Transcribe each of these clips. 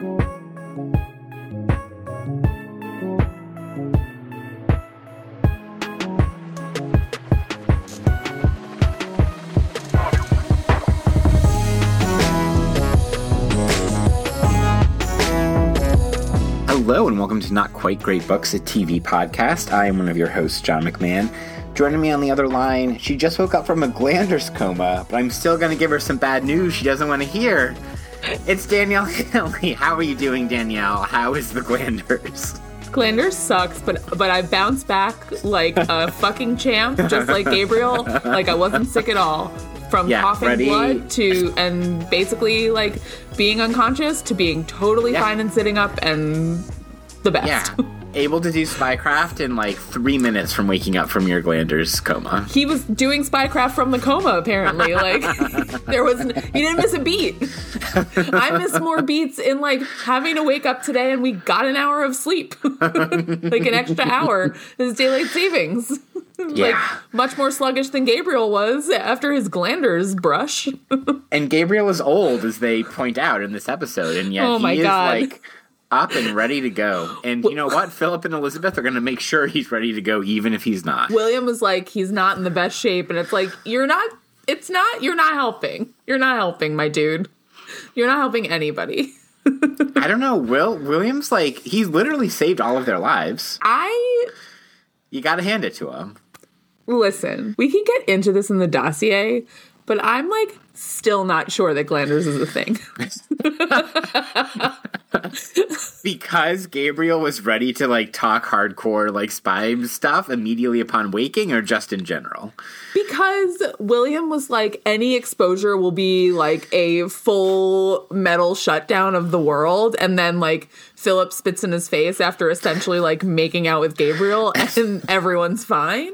Hello, and welcome to Not Quite Great Books, a TV podcast. I am one of your hosts, John McMahon. Joining me on the other line, she just woke up from a glanders coma, but I'm still going to give her some bad news she doesn't want to hear. It's Danielle Kelly. How are you doing, Danielle? How is the glanders? Glanders sucks, but but I bounced back like a fucking champ, just like Gabriel. Like I wasn't sick at all. From Yeah, coughing blood to and basically like being unconscious to being totally Yeah. fine and sitting up and the best. Yeah. Able to do spycraft in like three minutes from waking up from your glanders coma. He was doing spycraft from the coma, apparently. Like there was, he didn't miss a beat. I miss more beats in like having to wake up today, and we got an hour of sleep, like an extra hour. Is daylight savings. like Yeah. much more sluggish than Gabriel was after his glanders brush. And Gabriel is old, as they point out in this episode, and yet Oh he is like up and ready to go. And you know what? Philip and Elizabeth are going to make sure he's ready to go, even if he's not. William was like, he's not in the best shape, and it's like you're not. It's not. You're not helping. You're not helping, my dude. You're not helping anybody. I don't know. Will Williams like he's literally saved all of their lives. I You got to hand it to him. Listen, we can get into this in the dossier, but I'm like still not sure that glanders is a thing. Because Gabriel was ready to like talk hardcore like spy stuff immediately upon waking, or just in general. because William was like, any exposure will be like a full metal shutdown of the world. And then like Philip spits in his face after essentially like making out with Gabriel, and everyone's fine.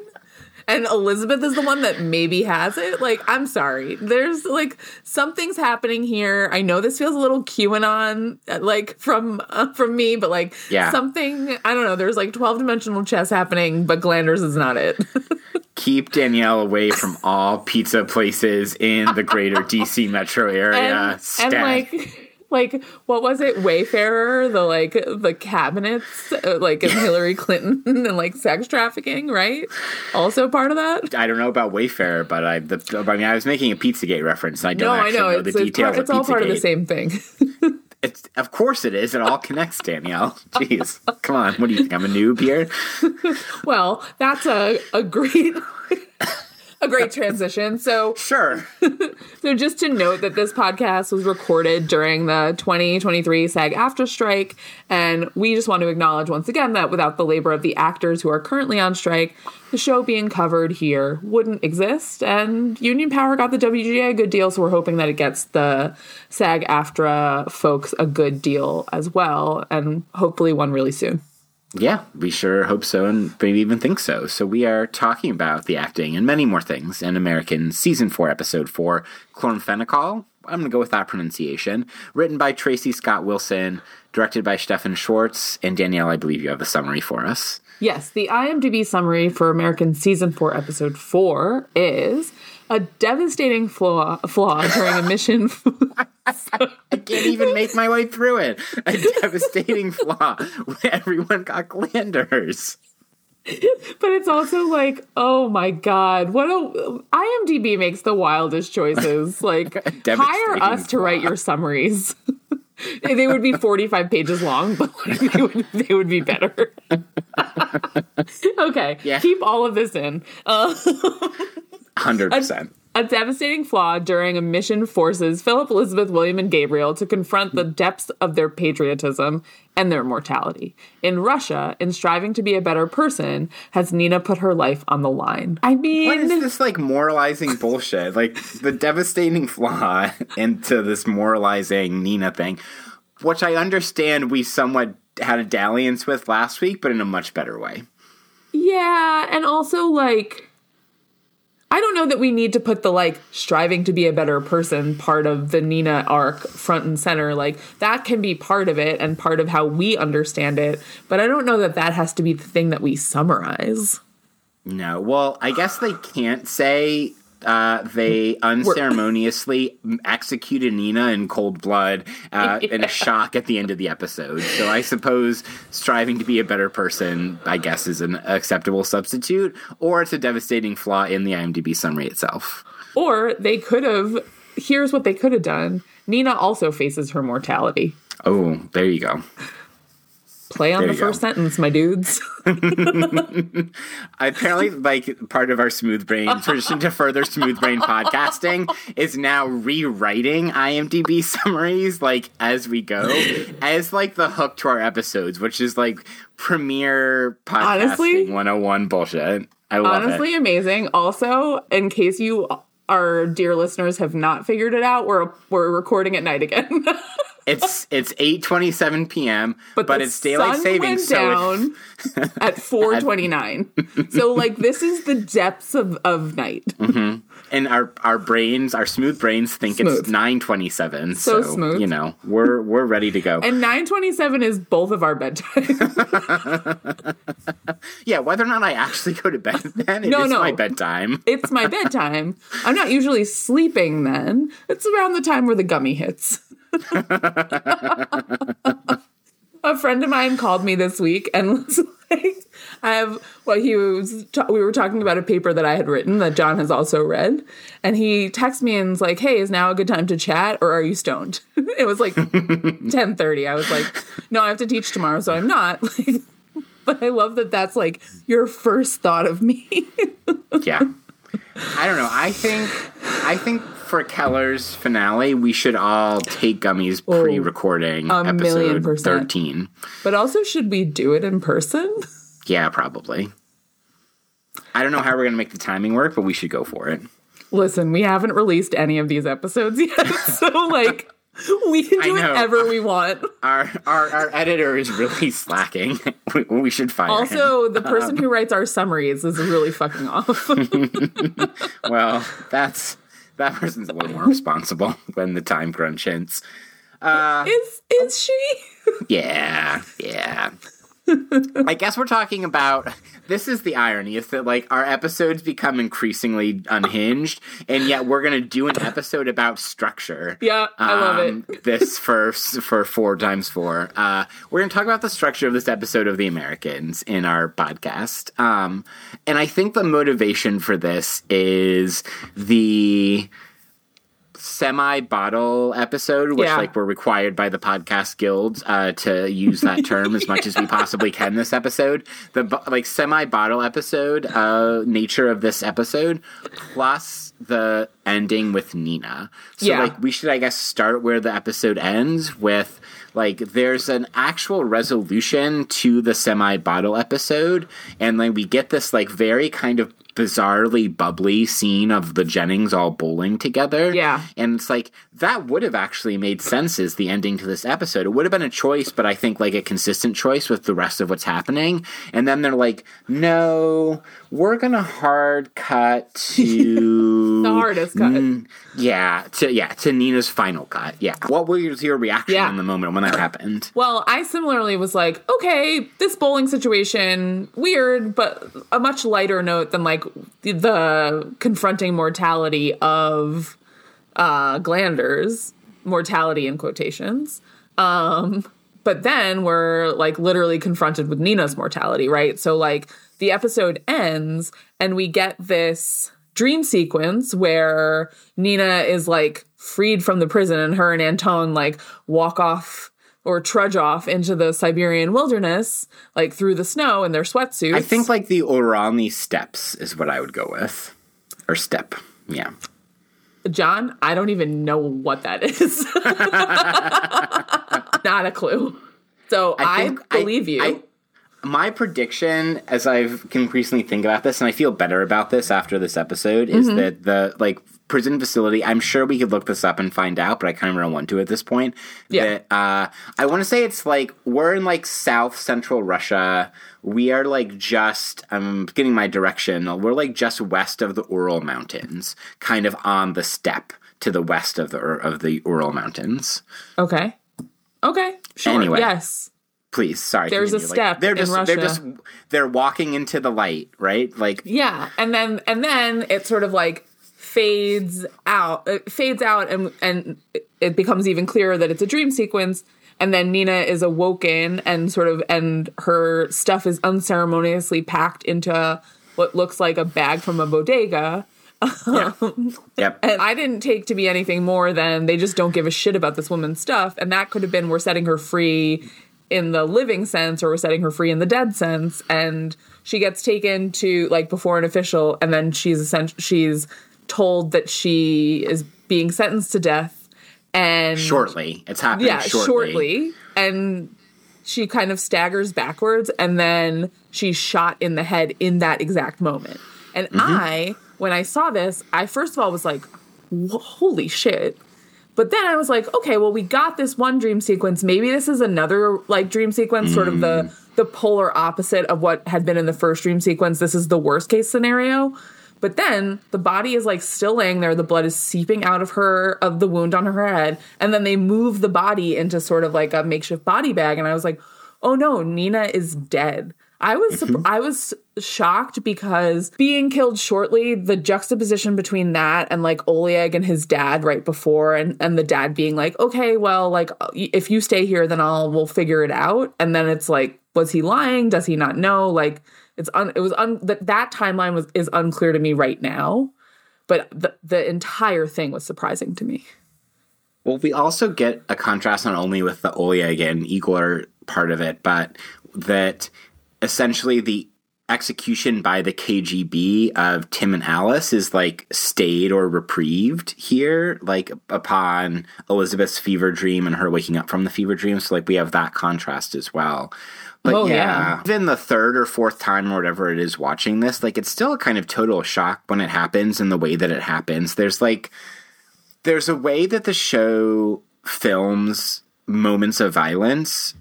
And Elizabeth is the one that maybe has it. Like, I'm sorry. There's like something's happening here. I know this feels a little QAnon, uh, like from uh, from me, but like Yeah. something. I don't know. There's like 12 dimensional chess happening, but Glanders is not it. Keep Danielle away from all pizza places in the greater DC metro area. and, and like like what was it Wayfair the like the cabinets uh, like in hillary clinton and like sex trafficking right also part of that I don't know about Wayfair but I the, I mean I was making a Pizzagate reference, and I don't no i actually know know, it's, the it's, details part, it's all part of the same thing It's of course it is. It all connects, Danielle. Jeez, come on. What do you think? I'm a noob here. well that's a, a great a great transition so Sure. So just to note that this podcast was recorded during the 2023 SAG AFTRA strike, and we just want to acknowledge once again that without the labor of the actors who are currently on strike, the show being covered here wouldn't exist. And Union Power got the WGA a good deal, so we're hoping that it gets the SAG AFTRA folks a good deal as well, and hopefully one really soon. Yeah, we sure hope so, and maybe even think so. So we are talking about the acting and many more things in American season four, episode four, Chlorphenicol. I'm going to go with that pronunciation. Written by Tracy Scott Wilson, directed by Stefan Schwartz, and Danielle. I believe you have a summary for us. Yes, the IMDb summary for American Season 4, Episode 4 is a devastating flaw, flaw during a mission. I can't even make my way through it. A devastating flaw. Everyone got glanders. but it's also like, oh my god, what a IMDb makes the wildest choices. Like, hire us to write your summaries. they would be 45 pages long, but they, would, they would be better. okay, Yeah. keep all of this in. Uh, 100%. A devastating flaw during a mission forces Philip, Elizabeth, William, and Gabriel to confront the depths of their patriotism and their mortality. In Russia, in striving to be a better person, has Nina put her life on the line. I mean, What is this like moralizing bullshit? Like the devastating flaw into this moralizing Nina thing, which I understand we somewhat had a dalliance with last week, but in a much better way. yeah, and also like. I don't know that we need to put the like striving to be a better person part of the Nina arc front and center. Like that can be part of it and part of how we understand it, but I don't know that that has to be the thing that we summarize. No, well, I guess they can't say Uh, they unceremoniously executed Nina in cold blood uh, in a shock at the end of the episode. So I suppose striving to be a better person, I guess, is an acceptable substitute, or it's a devastating flaw in the IMDb summary itself. Or they could have. Here's what they could have done. Nina also faces her mortality. Oh, there you go. Play on There the go. first sentence, my dudes. Apparently, like part of our smooth brain tradition to further smooth brain podcasting is now rewriting IMDb summaries like as we go, as like the hook to our episodes, which is like premier podcasting Honestly- 101 bullshit. I love Honestly, it. amazing. Also, in case you, our dear listeners, have not figured it out, we're we're recording at night again. It's it's 8:27 p.m., but, the it's daylight savings, so down at 4:29. so like this is the depths of of night. Mm-hmm. and our our brains, our smooth brains think it's 9:27. So So, smooth. you know, we're we're ready to go. And 9:27 is both of our bedtime. Yeah, whether or not I actually go to bed then, it is No, no. my bedtime. it's my bedtime. I'm not usually sleeping then. It's around the time where the gummy hits. A friend of mine called me this week and was like, I have, well, he was, ta- we were talking about a paper that I had written that John has also read. And he texted me and was like, hey, is now a good time to chat or are you stoned? it was like 1030. I was like, no, I have to teach tomorrow, so I'm not. but I love that that's like your first thought of me. Yeah. I don't know. I think I think for Keller's finale, we should all take gummies oh, pre-recording a million episode percent. 13. But also, should we do it in person? Yeah, probably. I don't know how we're going to make the timing work, but we should go for it. Listen, we haven't released any of these episodes yet, so like we can do whatever we want. Our our, our editor is really slacking. we, we should fire him. Also, the person um, who writes our summaries is really fucking off. Well, that's that person's a little more responsible when the time crunch hits. Uh, is is she? Yeah, yeah. I guess we're talking about this is the irony is that like our episodes become increasingly unhinged and yet we're going to do an episode about structure. Yeah, I love it. Um, this for for 4 times 4. Uh we're going to talk about the structure of this episode of The Americans in our podcast. Um and I think the motivation for this is the semi bottle episode, which Yeah. like we're required by the podcast guilds uh, to use that term as much as we possibly can this episode. The like semi bottle episode uh, nature of this episode, plus the ending with Nina. So Yeah. like we should I guess start where the episode ends with. Like there's an actual resolution to the semi bottle episode, and then we get this like very kind of bizarrely bubbly scene of the Jennings all bowling together. Yeah. And it's like that would have actually made sense as the ending to this episode. It would have been a choice, but I think like a consistent choice with the rest of what's happening. And then they're like, no, we're gonna hard cut to The hardest cut. Mm, yeah, to yeah, to Nina's final cut. Yeah. What was your reaction Yeah. in the moment when that happened? Well, I similarly was like, okay, this bowling situation, weird, but a much lighter note than like the confronting mortality of uh glanders, mortality in quotations. Um but then we're like literally confronted with Nina's mortality, right? So like the episode ends and we get this dream sequence where Nina is like freed from the prison and her and Anton like walk off or trudge off into the Siberian wilderness, like through the snow in their sweatsuits. I think like the Orani steppes is what I would go with. Or steppe. Yeah. John, I don't even know what that is. Not a clue. So I, think believe you. I- my prediction, as I've can increasingly think about this, and I feel better about this after this episode, is Mm-hmm. that the like prison facility. I'm sure we could look this up and find out, but I kind of don't want to at this point. Yeah. That, uh, I want to say it's like we're in like South Central Russia. We are like just. I'm getting my direction. We're like just west of the Ural Mountains, kind of on the steppe to the west of the of the Ural Mountains. okay. Okay. Sure. Anyway. Yes. Please, sorry. There's a steppe they're in just they're just they're walking into the light, right? Like Yeah. And then and then it sort of like fades out. It fades out, and and it becomes even clearer that it's a dream sequence. And then Nina is awoken and sort of, and her stuff is unceremoniously packed into what looks like a bag from a bodega. Yeah. Um, yep. And I didn't take to be anything more than they just don't give a shit about this woman's stuff. And that could have been we're setting her free in the living sense or we're setting her free in the dead sense. And she gets taken to like before an official and then she's she's told that she is being sentenced to death and Shortly. It's happening yeah, shortly. shortly. And she kind of staggers backwards and then she's shot in the head in that exact moment. And Mm-hmm. I, when I saw this, I first of all was like, holy shit. But then I was like, okay, well, we got this one dream sequence. Maybe this is another like dream sequence, sort of the the polar opposite of what had been in the first dream sequence. This is the worst case scenario. But then the body is like still laying there. The blood is seeping out of her, of the wound on her head. And then they move the body into sort of like a makeshift body bag. And I was like, oh no, Nina is dead. I was mm-hmm. surp- I was shocked because being killed shortly, the juxtaposition between that and like Oleg and his dad right before, and and the dad being like, okay, well, like uh, if you stay here, then I'll we'll figure it out. And then it's like, was he lying? Does he not know? Like it's un, it was un, that that timeline was is unclear to me right now, but the the entire thing was surprising to me. Well, we also get a contrast not only with the Oleg and Igor part of it, but that essentially the execution by the KGB of Tim and Alice is like stayed or reprieved here, like upon Elizabeth's fever dream and her waking up from the fever dream. So, like, we have that contrast as well. But Oh, yeah, yeah. even the third or fourth time or whatever it is watching this, like, it's still a kind of total shock when it happens and the way that it happens. There's like, there's a way that the show films moments of violence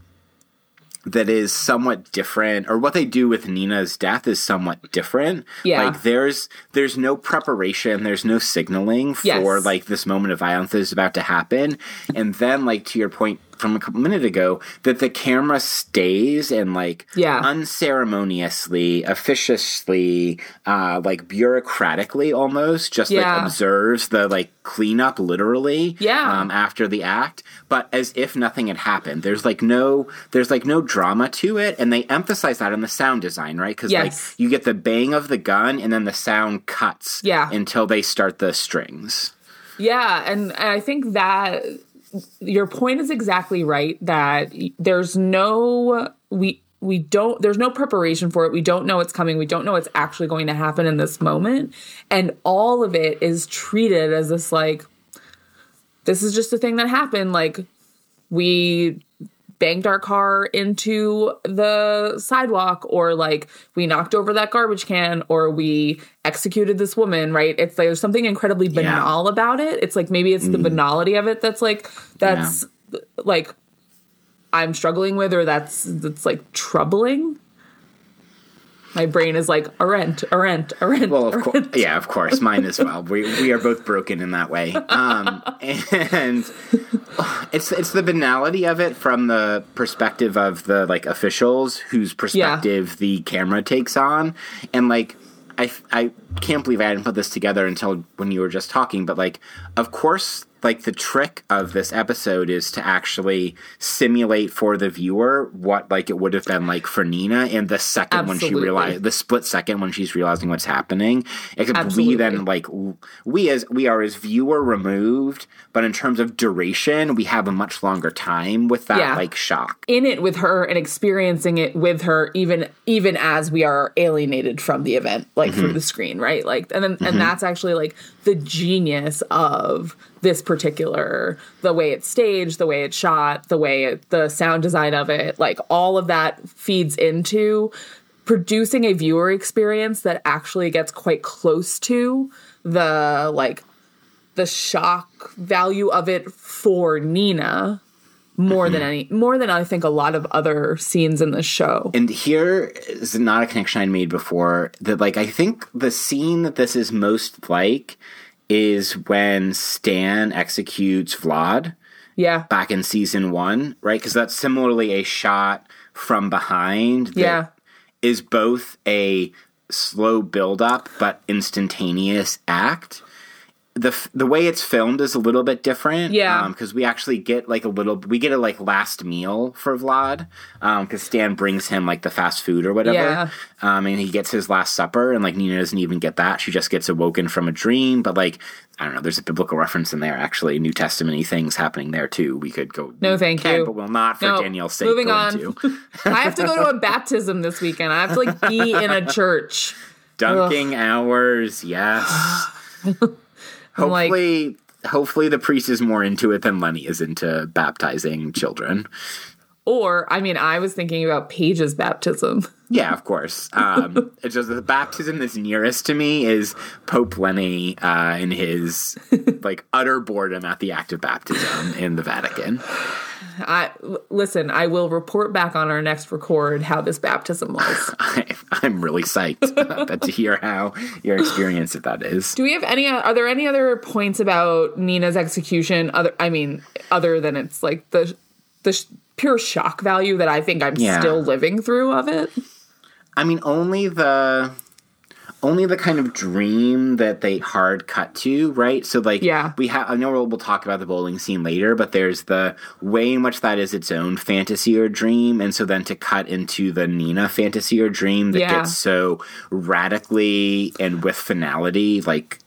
that is somewhat different or what they do with Nina's death is somewhat different. Yeah. Like there's there's no preparation, there's no signaling for Yes. like this moment of violence that is about to happen. And then like to your point from a couple minutes ago, that the camera stays and like Yeah. unceremoniously, officiously, uh, like bureaucratically almost, just Yeah. like observes the like cleanup literally Yeah. um, after the act, but as if nothing had happened. There's like no there's like no drama to it, and they emphasize that in the sound design, right? Because Yes. like you get the bang of the gun, and then the sound cuts, Yeah. until they start the strings. Yeah, and and I think that your point is exactly right that there's no we we don't there's no preparation for it. We don't know it's coming. We don't know what's actually going to happen in this moment. And all of it is treated as this like this is just a thing that happened like we banged our car into the sidewalk or like we knocked over that garbage can or we executed this woman right? It's like there's something incredibly banal about it it's like maybe it's the banality of it that's like that's like i'm struggling with or that's that's like troubling. My brain is like a rent a rent a rent Well, of course, yeah, of course, mine as well. We we are both broken in that way, um, and it's it's the banality of it from the perspective of the like officials whose perspective the camera takes on, and like I I can't believe I hadn't put this together until when you were just talking, but like of course. Like the trick of this episode is to actually simulate for the viewer what like it would have been like for Nina in the second when she realized the split second when she's realizing what's happening. Except we Absolutely. then like we as we are as viewer removed, but in terms of duration, we have a much longer time with that Yeah. like shock. in it with her and experiencing it with her even even as we are alienated from the event like through mm-hmm. the screen right like and then and mm-hmm. that's actually like the genius of this particular the way it's staged the way it's shot the way it, the sound design of it like all of that feeds into producing a viewer experience that actually gets quite close to the like the shock value of it for Nina more than mm-hmm. any more than I think a lot of other scenes in the show. And here is not a connection I made before that like I think the scene that this is most like is when Stan executes Vlad. Yeah. back in season one, right? Because that's similarly a shot from behind that Yeah. is both a slow build up but instantaneous act. The f- the way it's filmed is a little bit different. Yeah. because we actually get like a little, we get a like last meal for Vlad, because Stan brings him like the fast food or whatever. Yeah. Um, and he gets his last supper, and like Nina doesn't even get that; she just gets awoken from a dream. But like, I don't know, there's a biblical reference in there, actually, New Testament things happening there too. We could go. No, thank can, you. but we'll not for No, Danielle's sake. moving on. I have to go to a baptism this weekend. I have to like be in a church. Dunking hours, yes. I'm like- hopefully, hopefully the priest is more into it than Lenny is into baptizing children. Or, I mean, I was thinking about Paige's baptism. Yeah, of course. Um, it's just the baptism that's nearest to me is Pope Lenny uh, in his like utter boredom at the act of baptism in the Vatican. I listen. I will report back on our next record how this baptism was. I, I'm really psyched to hear how your experience of that is. Do we have any? Are there any other points about Nina's execution? Other, I mean, other than it's like the the pure shock value that I think I'm Yeah. still living through of it. I mean, only the only the kind of dream that they hard cut to, right? So, like, Yeah. we have. I know we'll, we'll talk about the bowling scene later, but there's the way in which that is its own fantasy or dream, and so then to cut into the Nina fantasy or dream that Yeah. gets so radically and with finality, like,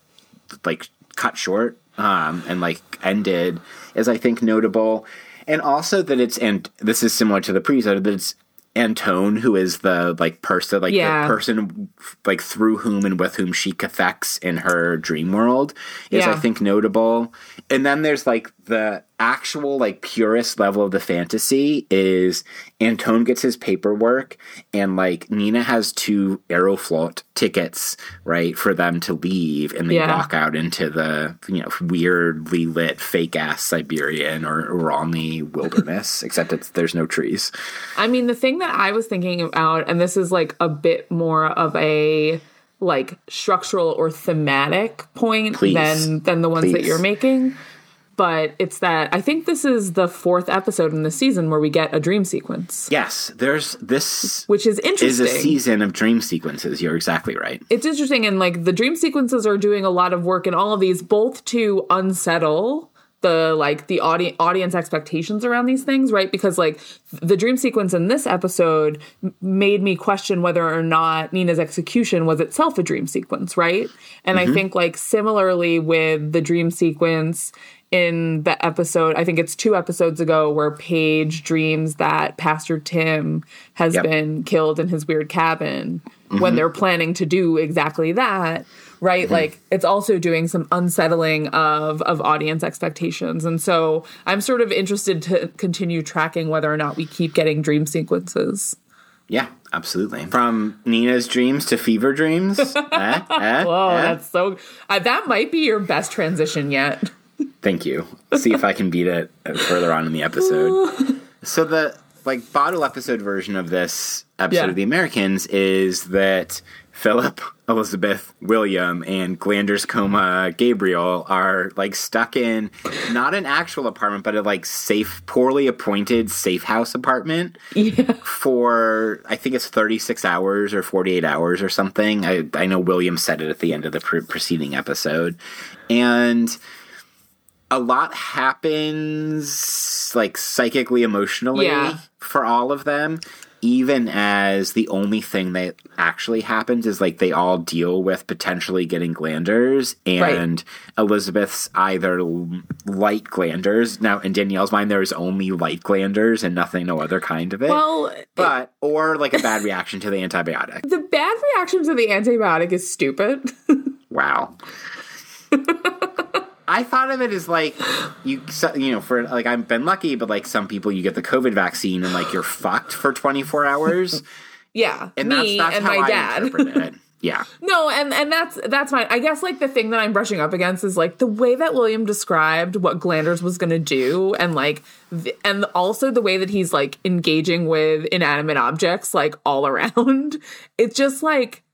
like cut short, um, and like ended, is I think notable, and also that it's and this is similar to the pre-episode that it's Anton, who is the like person, like Yeah. the person, like through whom and with whom she cathects in her dream world, is I think notable. And then there's like the actual like purest level of the fantasy is Anton gets his paperwork, and like Nina has two Aeroflot tickets, right, for them to leave, and they Yeah. walk out into the you know weirdly lit fake ass Siberian or Romney wilderness, except it's there's no trees. I mean, the thing that I was thinking about, and this is like a bit more of a like structural or thematic point Please. than than the ones that you're making. But it's that I think this is the fourth episode in the season where we get a dream sequence, Yes, there's this which is interesting. is a season of dream sequences. You're exactly right. it's interesting and like the dream sequences are doing a lot of work in all of these both to unsettle the like the audi- audience expectations around these things right because like the dream sequence in this episode made me question whether or not nina's execution was itself a dream sequence right and i mm-hmm. think like similarly with the dream sequence in the episode i think it's two episodes ago where paige dreams that pastor tim has Yep. been killed in his weird cabin when they're planning to do exactly that right like it's also doing some unsettling of of audience expectations and so i'm sort of interested to continue tracking whether or not we keep getting dream sequences Yeah, absolutely. From Nina's dreams to fever dreams. eh, eh, oh eh. that's so uh, that might be your best transition yet Thank you. See if I can beat it further on in the episode. so the like bottle episode version of this episode Yeah. of The Americans is that Philip, Elizabeth, William, and Glanders Coma Gabriel are like stuck in not an actual apartment, but a like safe, poorly appointed safe house apartment yeah for I think it's 36 hours or 48 hours or something. I, I know William said it at the end of the pre- preceding episode. And a lot happens like psychically, emotionally Yeah. for all of them. Even as the only thing that actually happens is like they all deal with potentially getting glanders, and Elizabeth's either light glanders. Now, in Danielle's mind, there is only light glanders and nothing, no other kind of it well but or like a bad reaction to the antibiotic. the bad reaction to the antibiotic is stupid Wow. I thought of it as like you, you know, for like I've been lucky, but like some people, you get the COVID vaccine and like you're fucked for 24 hours, yeah and me that's that's and how my I dad. Yeah, No, and and that's that's fine. I guess like the thing that I'm brushing up against is like the way that William described what Glanders was going to do and like th- and also the way that he's like engaging with inanimate objects like all around. It's just like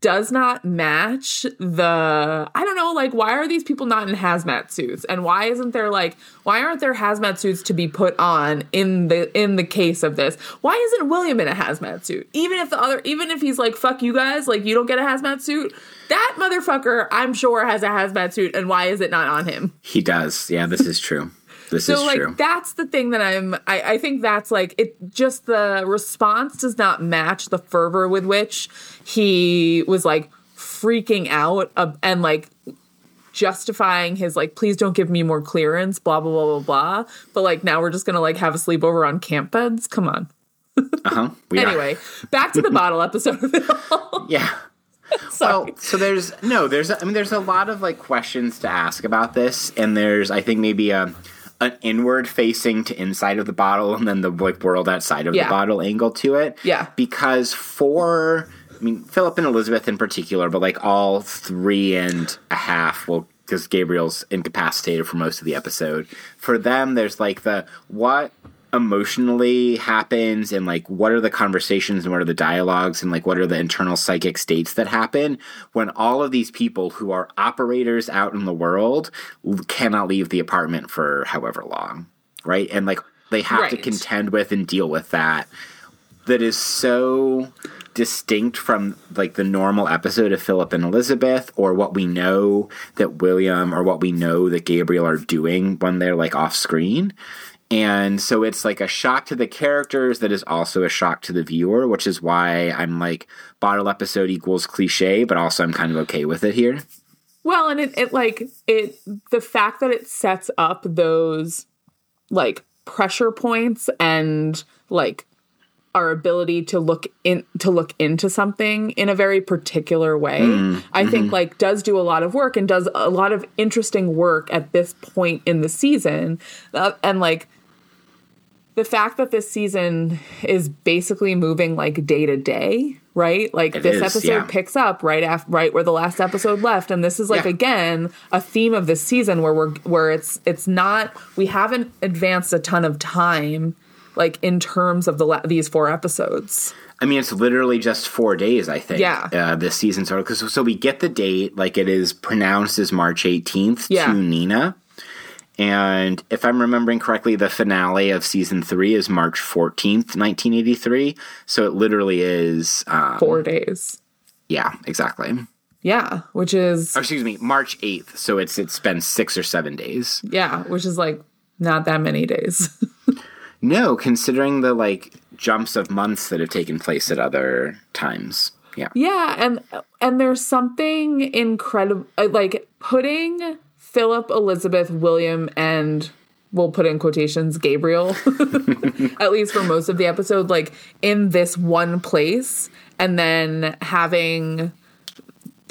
does not match the I don't know like why are these people not in hazmat suits and why isn't there like why aren't there hazmat suits to be put on in the in the case of this why isn't William in a hazmat suit even if the other even if he's like fuck you guys like you don't get a hazmat suit that motherfucker I'm sure has a hazmat suit and why is it not on him He does. Yeah, this is true. This so is like true. that's the thing that I'm I, I think that's like it just the response does not match the fervor with which he was like freaking out uh, and like justifying his like please don't give me more clearance blah blah blah blah blah but like now we're just gonna like have a sleepover on camp beds come on Uh-huh. We are. anyway back to the bottle episode of it all Yeah. Well, so there's no, there's I mean there's a lot of like questions to ask about this, and there's I think maybe a an inward facing to inside of the bottle, and then the like world outside of Yeah. the bottle angle to it. Yeah. because for mean Philip and Elizabeth in particular, but like all three and a half, well, because Gabriel's incapacitated for most of the episode. For them, there's like the what emotionally happens and like what are the conversations and what are the dialogues and like what are the internal psychic states that happen when all of these people who are operators out in the world cannot leave the apartment for however long right? And like they have to contend with and deal with that that is so distinct from like the normal episode of Philip and Elizabeth or what we know that William or what we know that Gabriel are doing when they're like off screen. And so it's like a shock to the characters that is also a shock to the viewer, which is why I'm like bottle episode equals cliche, but also I'm kind of okay with it here. Well, and it, it like it the fact that it sets up those like pressure points and like our ability to look in to look into something in a very particular way. I think like does do a lot of work and does a lot of interesting work at this point in the season. Uh, and like the fact that this season is basically moving like day to day right? Like It this is, episode yeah. picks up right after right where the last episode left. And this is like Yeah. again a theme of this season where we're where it's it's not we haven't advanced a ton of time like in terms of the la- these four episodes I mean, it's literally just four days, I think. Yeah. Uh, this season started because so we get the date, like it is pronounced as March 18th Yeah. to Nina. And if I'm remembering correctly, the finale of season three is March 14th, 1983. So it literally is, um, four days yeah, exactly. Yeah which is excuse me, March 8th. So it's it's been six or seven days. yeah which is like not that many days No, considering the like jumps of months that have taken place at other times. Yeah. Yeah, and and there's something incredible like putting Philip, Elizabeth, William, and we'll put in quotations Gabriel, at least for most of the episode, like in this one place, and then having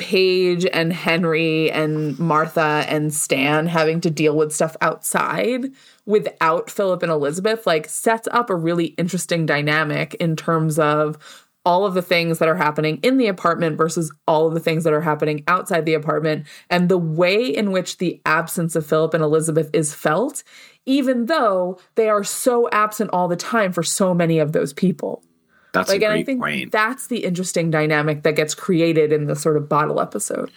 Paige and Henry and Martha and Stan having to deal with stuff outside without Philip and Elizabeth, like sets up a really interesting dynamic in terms of all of the things that are happening in the apartment versus all of the things that are happening outside the apartment and the way in which the absence of Philip and Elizabeth is felt, even though they are so absent all the time for so many of those people. That's Like, a and I great think point. that's the interesting dynamic that gets created in the sort of bottle episode.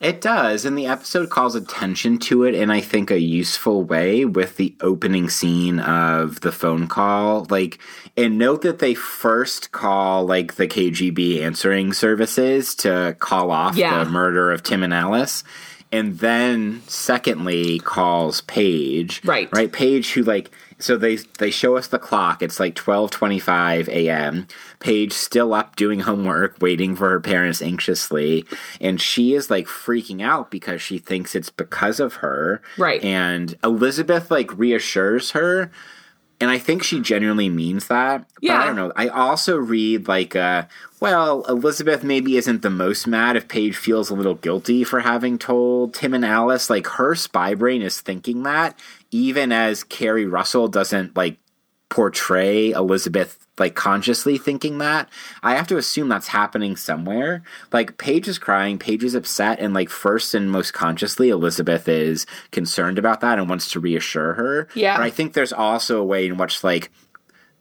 It does, and the episode calls attention to it in I think a useful way with the opening scene of the phone call. Like, and note that they first call like the KGB answering services to call off Yeah. the murder of Tim and Alice. And then secondly calls Paige. Right. Right. Paige who like so they they show us the clock. It's like twelve twenty five AM. Paige still up doing homework, waiting for her parents anxiously, and she is like freaking out because she thinks it's because of her. Right. And Elizabeth like reassures her. And I think she genuinely means that. But Yeah. I don't know. I also read like uh well, Elizabeth maybe isn't the most mad if Paige feels a little guilty for having told Tim and Alice. Like her spy brain is thinking that, even as Keri Russell doesn't like portray Elizabeth like consciously thinking that. I have to assume that's happening somewhere. Like Paige is crying, Paige is upset, and like first and most consciously, Elizabeth is concerned about that and wants to reassure her. Yeah. But I think there's also a way in which like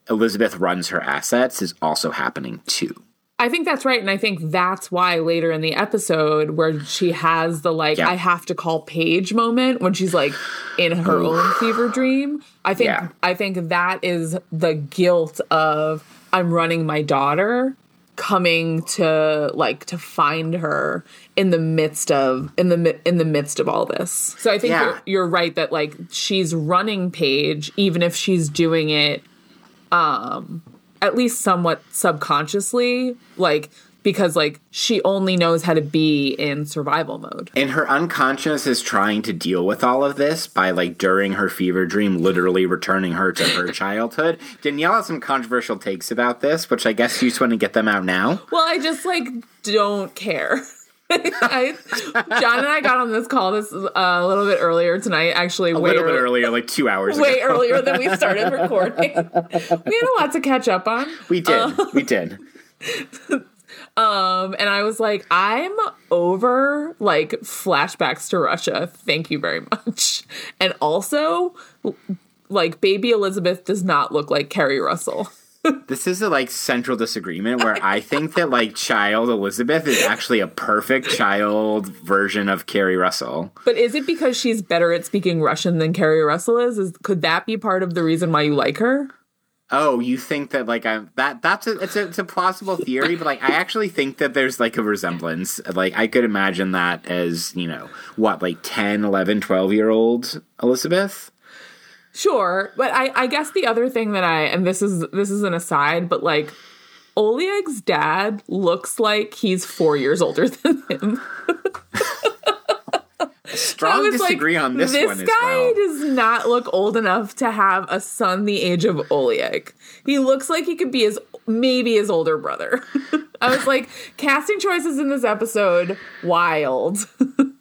Elizabeth runs her assets is also happening too. I think that's right. And I think that's why later in the episode where she has the like, Yeah. I have to call Paige moment when she's like in her own fever dream. I think Yeah. I think that is the guilt of I'm running my daughter coming to like to find her in the midst of in the in the midst of all this. So I think Yeah. you're, you're right that like she's running Paige even if she's doing it um at least somewhat subconsciously like because like she only knows how to be in survival mode. And her unconscious is trying to deal with all of this by, like, during her fever dream, literally returning her to her childhood. Danielle has some controversial takes about this, which I guess you just want to get them out now. Well, I just like don't care. I, John and I got on this call this uh, a little bit earlier tonight. Actually, A way little bit earlier, like two hours way ago. earlier than we started recording. we had a lot to catch up on. We did. we did. Um, and I was like, I'm over like flashbacks to Russia. Thank you very much. And also, like, baby Elizabeth does not look like Keri Russell. This is a like central disagreement where I think that like child Elizabeth is actually a perfect child version of Keri Russell. But is it because she's better at speaking Russian than Keri Russell is? Is could that be part of the reason why you like her? Oh, you think that like I'm that that's a it's a it's a plausible theory, but like I actually think that there's like a resemblance. Like I could imagine that as, you know, what like 10, 11, 12 year old Elizabeth? Sure, but I, I guess the other thing that I and this is this is an aside, but like Oleg's dad looks like he's four years older than him. Strong was like, disagree on this, one as guy well. does not look old enough to have a son the age of Oleg. He looks like he could be his maybe his older brother. I was like, casting choices in this episode, wild.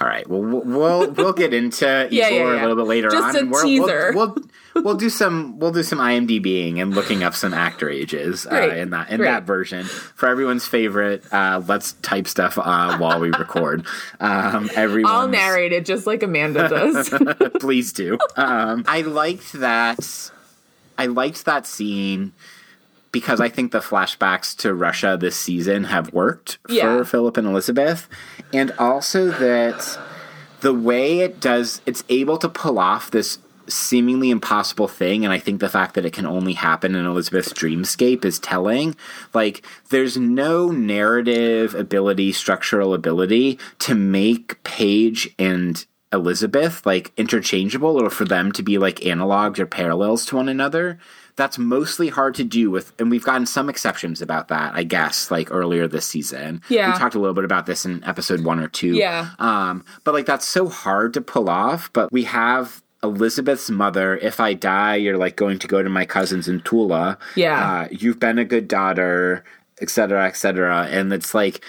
All right. Well, we'll we'll, get into Yeah, Igor yeah, a little bit later Just on. a We're- teaser. We'll, we'll we'll do some we'll do some IMDbing and looking up some actor ages uh, in that in that version for everyone's favorite. Uh, let's type stuff uh, while we record. Um, everyone, I'll narrate it just like Amanda does. please do. Um, I liked that. I liked that scene because I think the flashbacks to Russia this season have worked Yeah. for Philip and Elizabeth, and also that the way it does, it's able to pull off this seemingly impossible thing and i think the fact that it can only happen in elizabeth's dreamscape is telling. Like there's no narrative ability structural ability to make paige and elizabeth like interchangeable or for them to be like analogs or parallels to one another that's mostly hard to do with and we've gotten some exceptions about that i guess like earlier this season Yeah. we talked a little bit about this in episode one or two Yeah. um, but like that's so hard to pull off. But we have Elizabeth's mother. If I die, you're like going to go to my cousins in Tula. Yeah. uh, you've been a good daughter, et cetera, et cetera. And it's like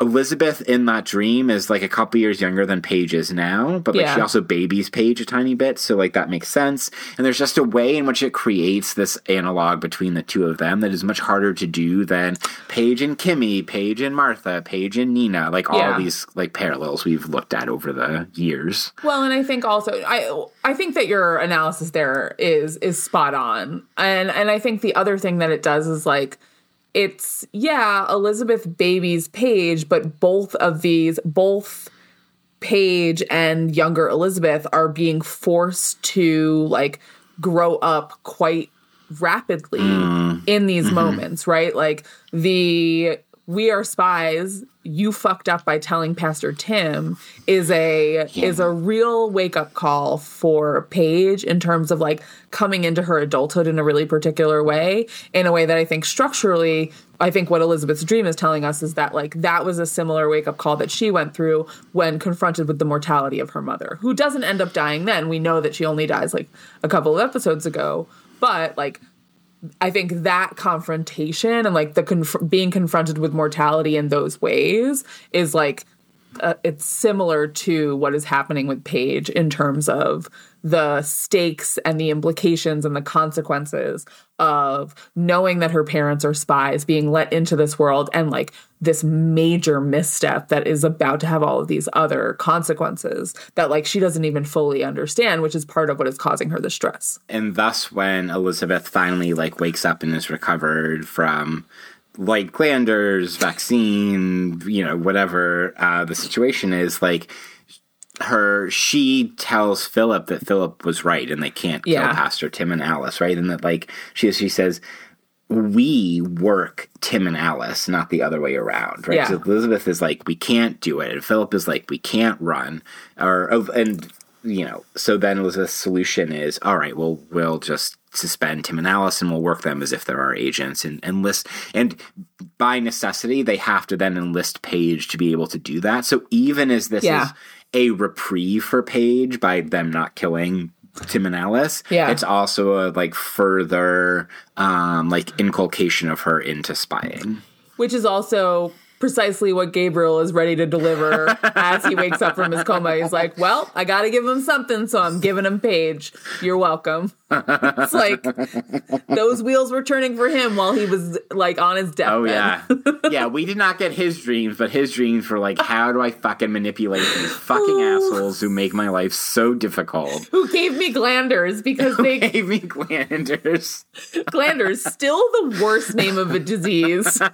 Elizabeth in that dream is like a couple years younger than Paige is now, but like Yeah. she also babies Paige a tiny bit, so like that makes sense. And there's just a way in which it creates this analog between the two of them that is much harder to do than Paige and Kimmy, Paige and Martha, Paige and Nina, like all Yeah. these like parallels we've looked at over the years. Well, and I think also I I think that your analysis there is is spot on. And and I think the other thing that it does is like it's yeah, Elizabeth babies page but both of these both Paige and younger Elizabeth are being forced to like grow up quite rapidly mm. in these mm-hmm. moments, right? Like the we are spies, you fucked up by telling Pastor Tim is a is a real wake up call for Paige in terms of like coming into her adulthood in a really particular way, in a way that I think structurally I think what Elizabeth's dream is telling us is that like that was a similar wake up call that she went through when confronted with the mortality of her mother, who doesn't end up dying then. We know that she only dies like a couple of episodes ago, but like I think that confrontation and like the conf- being confronted with mortality in those ways is like uh, it's similar to what is happening with Paige in terms of the stakes and the implications and the consequences of knowing that her parents are spies, being let into this world, and like this major misstep that is about to have all of these other consequences that like she doesn't even fully understand, which is part of what is causing her the stress. and thus when elizabeth finally like wakes up and is recovered from like glanders, vaccine, you know, whatever uh, the situation is, like her, she tells Philip that Philip was right and they can't Yeah. kill Pastor Tim and Alice, right? And that like she she says. We work Tim and Alice, not the other way around, right? Yeah. So Elizabeth is like, we can't do it, and Philip is like, we can't run, or and you know, so then Elizabeth's solution is, all right, well, we'll just suspend Tim and Alice, and we'll work them as if they're our agents, and enlist, and by necessity, they have to then enlist Paige to be able to do that. So even as this Yeah. is a reprieve for Paige by them not killing Tim and Alice, Yeah. it's also a like further um like inculcation of her into spying. Which is also precisely what Gabriel is ready to deliver as he wakes up from his coma. He's like, Well, I got to give him something, so I'm giving him Paige. You're welcome. it's like those wheels were turning for him while he was like on his deathbed. Oh yeah, yeah. We did not get his dreams, but his dreams were like, how do I fucking manipulate these fucking assholes who make my life so difficult? Who gave me glanders because they Gave me glanders. glanders still the worst name of a disease.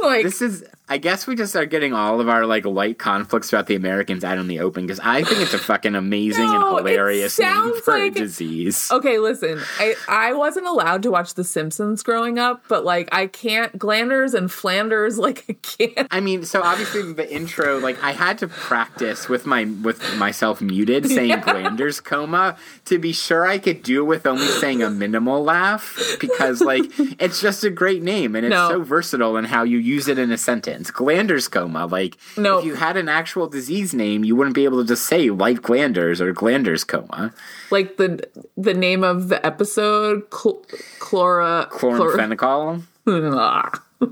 Like This is. I guess we just are getting all of our like light conflicts about the Americans out in the open because I think it's a fucking amazing No, and hilarious name for like- a disease. Okay, listen. I I wasn't allowed to watch The Simpsons growing up, but like I can't glanders and Flanders like I can't. I mean, so obviously the intro, like I had to practice with my with myself muted saying Glanders coma to be sure I could do it with only saying a minimal laugh because like it's just a great name and it's No. so versatile in how you use it in a sentence. Glanders coma, like No. if you had an actual disease name, you wouldn't be able to just say light glanders or glanders coma. Like the the name of the episode chl- chlora chlor- Chloramphenicol. Ah.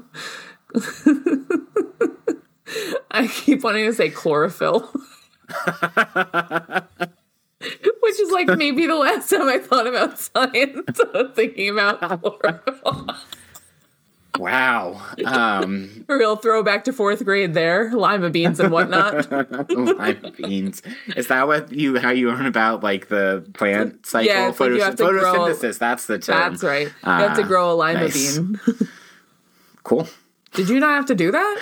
I keep wanting to say chlorophyll. Which is like maybe the last time I thought about science. I was thinking about chlorophyll. Wow. Um Real throwback to fourth grade there. Lima beans and whatnot. lima beans. Is that what you how you learn about like the plant cycle? Yeah, like you have to grow- photosynthesis. that's the term. That's right. You have to grow a lima nice. bean. Cool. Did you not have to do that?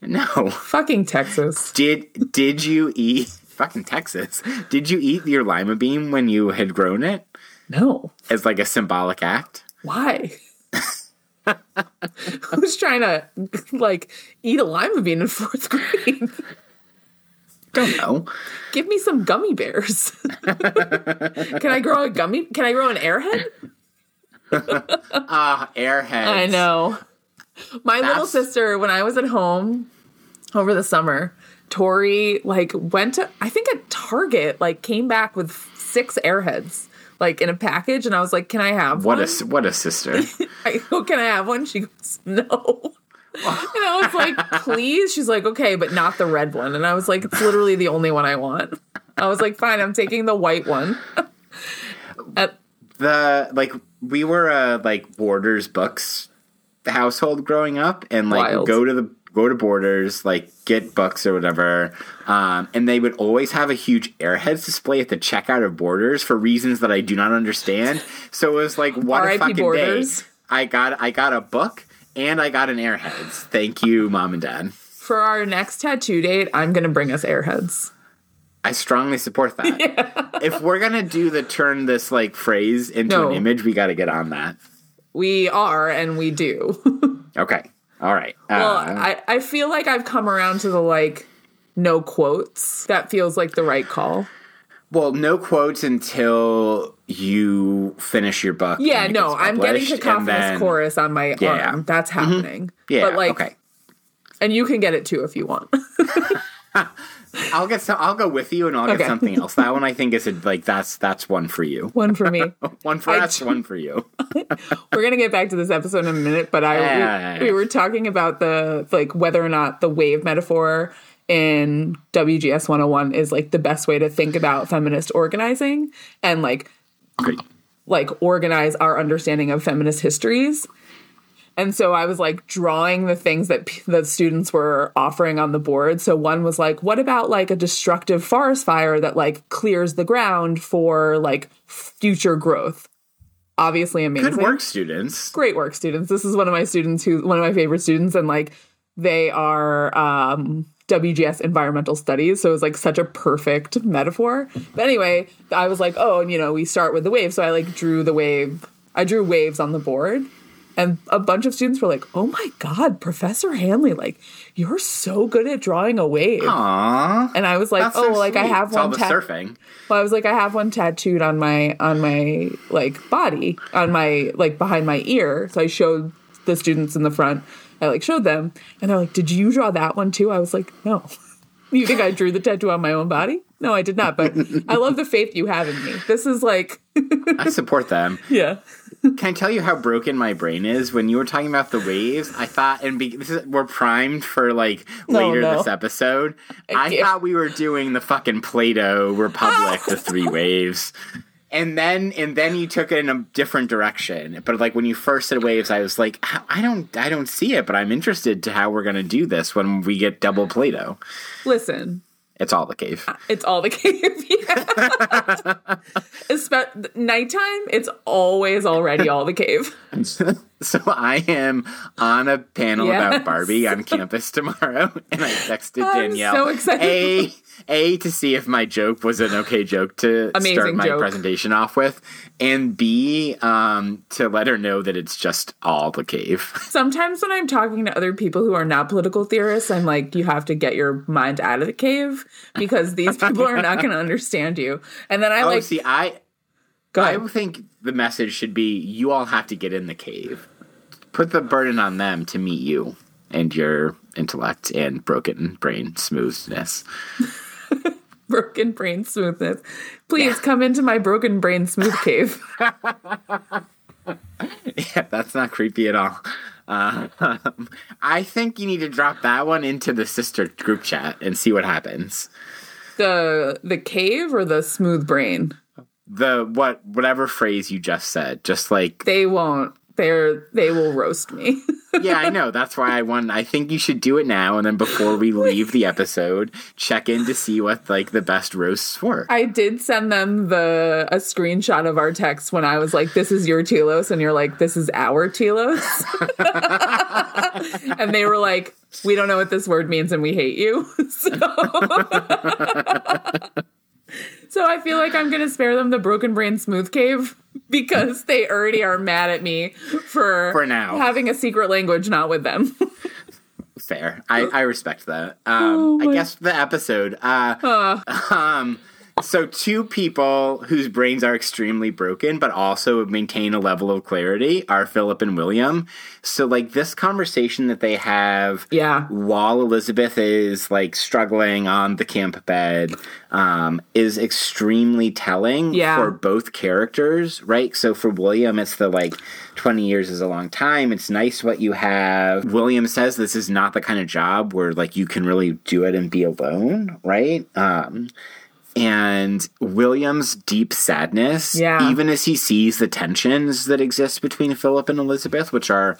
No. Fucking Texas. Did did you eat fucking Texas? Did you eat your lima bean when you had grown it No. as like a symbolic act? Why? Who's trying to like eat a lima bean in fourth grade? Don't know. Give me some gummy bears. can I grow a gummy? Can I grow an airhead? Ah, airheads. I know. My little sister, when I was at home over the summer, Tori like went to I think at Target, like came back with six airheads. Like in a package, and I was like, "Can I have What one?" a s- what a sister. I go, "Can I have one?" She goes, "No." And I was like, "Please." She's like, "Okay, but not the red one." And I was like, "It's literally the only one I want." I was like, "Fine, I'm taking the white one." At- the like we were a like Borders books household growing up, and like Wild. go to the go to Borders, like get books or whatever, um, and they would always have a huge Airheads display at the checkout of Borders for reasons that I do not understand. So it was like what a fucking Borders. day! I got I got a book and I got an Airheads. Thank you, mom and dad. For our next tattoo date, I'm gonna bring us airheads. I strongly support that. If we're gonna do the turn this like phrase into No. an image, we got to get on that. We are, and we do. Okay. All right. well, Uh, I, I feel like I've come around to the like no quotes. That feels like the right call. Well, no quotes until you finish your book. Yeah, no, I'm getting cacophonous then- chorus on my Yeah. arm. That's happening. Yeah, but like, okay. and you can get it too if you want. I'll get some. I'll go with you, and I'll get something else. That one I think is a, like that's that's one for you. One for me. One for I us, one for you. We're gonna get back to this episode in a minute, but I Yeah. we, we were talking about the like whether or not the wave metaphor in WGS 101 is like the best way to think about feminist organizing and like Great. like organize our understanding of feminist histories. And so I was like drawing the things that p- the students were offering on the board. So one was like, what about like a destructive forest fire that like clears the ground for like future growth? obviously amazing. Good work, students. Great work, students. This is one of my students who one of my favorite students, and like they are um WGS environmental studies, so it was like such a perfect metaphor. But anyway, I was like, oh, and you know, we start with the wave, so I like drew the wave. I drew waves on the board, and a bunch of students were like, "Oh my god, Professor Hanley, like you're so good at drawing a wave." Aww. And I was like, "Oh, so like I have It's one tat- surfing. well, I was like, I have one tattooed on my on my like body, on my like behind my ear. So I showed the students in the front. I like showed them, and they're like, "Did you draw that one too?" I was like, "No." You think I drew the tattoo on my own body? No, I did not. But I love the faith you have in me. This is like, I support them. yeah, Can I tell you how broken my brain is? When you were talking about the waves, I thought, and be, this is, we're primed for like No, later no. this episode. I, can't. thought we were doing the fucking Plato Republic, the three waves. And then, and then you took it in a different direction. But like when you first said waves, I was like, I don't, I don't see it. But I'm interested to how we're gonna do this when we get double Plato. listen, It's all the cave. it's all the cave. Yeah. Espe- nighttime, it's always already all the cave. So I am on a panel Yes. about Barbie on campus tomorrow, and I texted I'm Danielle. so excited. A, a to see if my joke was an okay joke to start my joke. presentation off with, and B um, to let her know that it's just all the cave. Sometimes when I'm talking to other people who are not political theorists, I'm like, you have to get your mind out of the cave because these people are not going to understand you. And then I oh, like, see, I I think the message should be: you all have to get in the cave. Put the burden on them to meet you and your intellect and broken brain smoothness. broken brain smoothness. Please come into my broken brain smooth cave. Yeah, that's not creepy at all. Uh, I think you need to drop that one into the sister group chat and see what happens. the the cave or the smooth brain? The what whatever phrase you just said, just like They won't. They're they will roast me. yeah, I know. That's why I want. I think you should do it now, and then before we leave the episode, check in to see what like the best roasts were. I did send them the a screenshot of our text when I was like, "This is your telos," and you're like, "This is our telos," and they were like, "We don't know what this word means, and we hate you." So, so I feel like I'm gonna spare them the broken brain smooth cave because they already are mad at me for For now. having a secret language not with them. Fair. I, I respect that. Um, I guess the episode. Uh, um, so two people whose brains are extremely broken, but also maintain a level of clarity are Philip and William. So like this conversation that they have, Yeah. while Elizabeth is like struggling on the camp bed, um, is extremely telling Yeah. for both characters, right? So for William, it's the like 20 years is a long time. It's nice what you have. William says this is not the kind of job where like you can really do it and be alone, right? Um, and William's deep sadness, Yeah. even as he sees the tensions that exist between Philip and Elizabeth, which are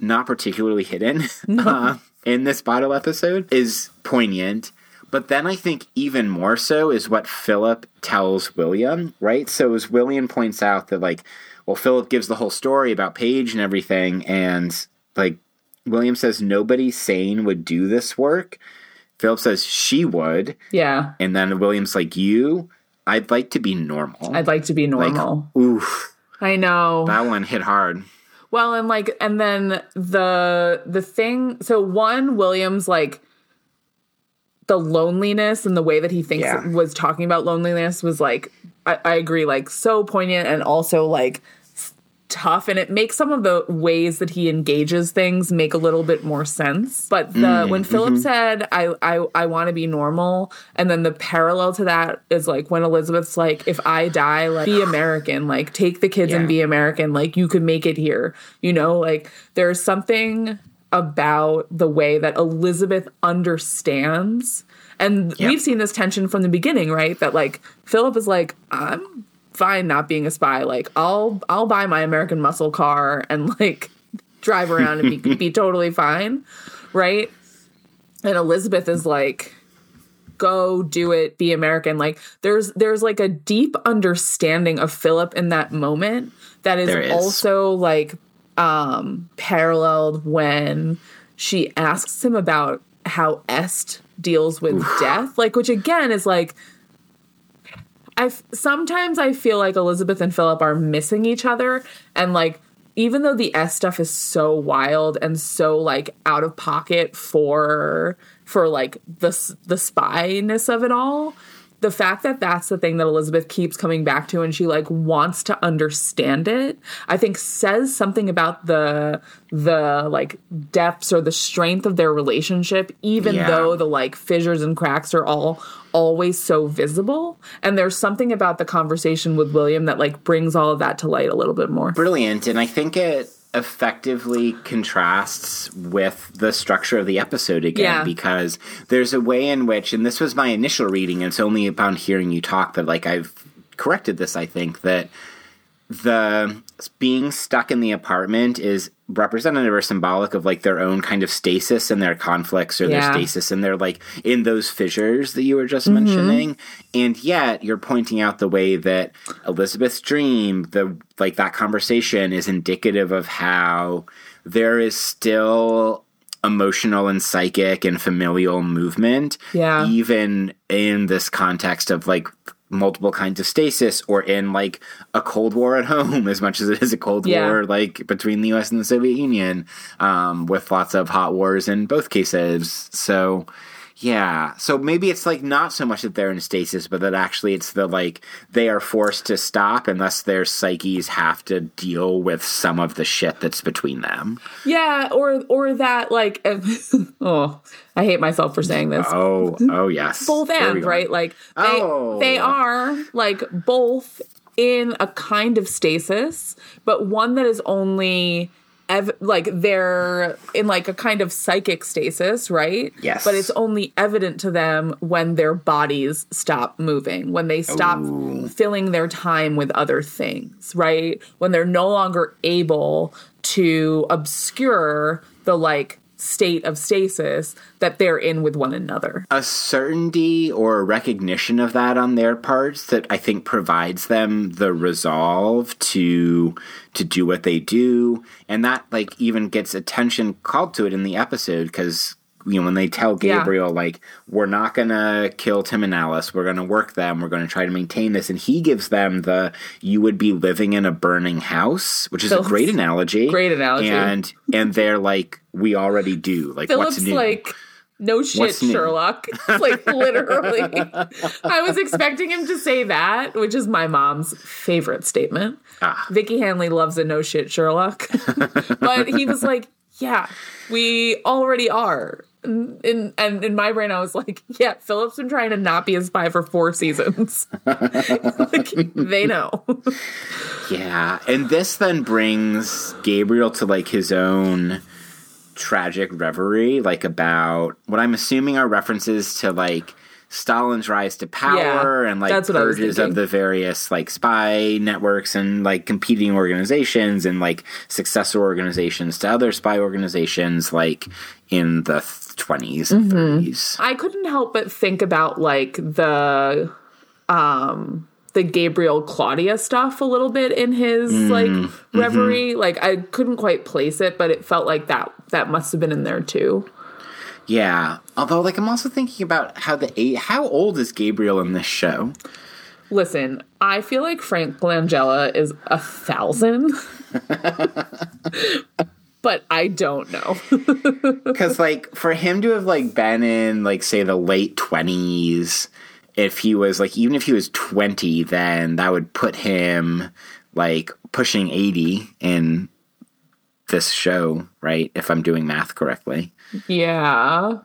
not particularly hidden uh, in this bottle episode, is poignant. But then I think even more so is what Philip tells William, right? So as William points out that like, well, Philip gives the whole story about Paige and everything, and like William says nobody sane would do this work. Philip says she would, yeah, and then William's like, "You, I'd like to be normal." I'd like to be like, normal. oof, I know. that one hit hard. Well, and like, and then the the thing. So one, Williams like the loneliness and the way that he thinks Yeah. was talking about loneliness was like, I, I agree, like so poignant and also like tough, and it makes some of the ways that he engages things make a little bit more sense. But the mm, when Philip mm-hmm. said, "I I I want to be normal," and then the parallel to that is like when Elizabeth's like, "If I die, like be American, like take the kids Yeah. and be American, like you could make it here," you know, like there's something about the way that Elizabeth understands. And Yep. we've seen this tension from the beginning, right? That like Philip is like, I'm fine not being a spy. Like I'll I'll buy my American muscle car and like drive around and be, be totally fine, right? And Elizabeth is like, go do it, be American. Like there's there's like a deep understanding of Philip in that moment that is, is. also like um paralleled when she asks him about how Est deals with death, like which again is like I sometimes I feel like Elizabeth and Philip are missing each other and like even though the est stuff is so wild and so like out of pocket for for like the the spyness of it all, the fact that that's the thing that Elizabeth keeps coming back to and she like wants to understand it, I think says something about the the like depths or the strength of their relationship even Yeah. though the like fissures and cracks are all always so visible and there's something about the conversation with William that like brings all of that to light a little bit more. brilliant and i think it effectively contrasts with the structure of the episode again Yeah. because there's a way in which and this was my initial reading and it's only upon hearing you talk that like i've corrected this i think that the being stuck in the apartment is representative or symbolic of like their own kind of stasis and their conflicts or Yeah. their stasis and they're like in those fissures that you were just mm-hmm. mentioning and yet you're pointing out the way that elizabeth's dream the like that conversation is indicative of how there is still emotional and psychic and familial movement Yeah. even in this context of like multiple kinds of stasis or in like a cold war at home as much as it is a cold Yeah. war like between the us and the soviet union um, with lots of hot wars in both cases so yeah so maybe it's like not so much that they're in stasis but that actually it's the like they are forced to stop unless their psyches have to deal with some of the shit that's between them Yeah, or or that like oh, I hate myself for saying this. oh oh yes both and right like they Oh. they are like both in a kind of stasis but one that is only ev- like they're in like a kind of psychic stasis right? Yes. but it's only evident to them when their bodies stop moving when they stop filling their time with other things right? When they're no longer able to obscure the like state of stasis that they're in with one another. A certainty or a recognition of that on their parts that I think provides them the resolve to to do what they do, and that like even gets attention called to it in the episode because you know when they tell Yeah. Gabriel like we're not gonna kill Tim and Alice, we're gonna work them, we're gonna try to maintain this, and he gives them the you would be living in a burning house, which is a great analogy, Great analogy. and and they're like we already do like Philip's what's new. like, no shit, What's? Sherlock. like literally. I was expecting him to say that, which is my mom's favorite statement. Ah. Vicky Hanley loves a no shit Sherlock. but he was like, Yeah, we already are. And in, and in my brain, I was like, yeah, Philip's been trying to not be a spy for four seasons. like, they know. Yeah, and this then brings Gabriel to like his own tragic reverie, like about what I'm assuming are references to like Stalin's rise to power Yeah, and like purges of the various like spy networks and like competing organizations and like successor organizations to other spy organizations like in the 20s and Mm-hmm. 30s. I couldn't help but think about like the um the Gabriel Claudia stuff a little bit in his like reverie. Like I couldn't quite place it, but it felt like that that must have been in there too. Yeah, although like I'm also thinking about how the eight, how old is Gabriel in this show? Listen, I feel like Frank Langella is a thousand. but I don't know. Because like for him to have like been in like say the late twenties, if he was like even if he was twenty, then that would put him like pushing eighty in this show, right? If I'm doing math correctly, yeah.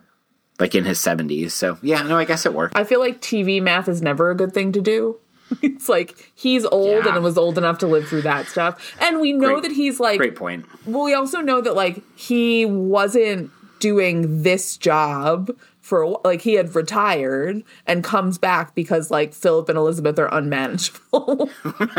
like in his seventies. So yeah, no, I guess it worked. I feel like TV math is never a good thing to do. It's like he's old Yeah. and was old enough to live through that stuff. And we know Great- that he's like Great point. well, we also know that like he wasn't doing this job for like he had retired and comes back because like Philip and Elizabeth are unmanageable,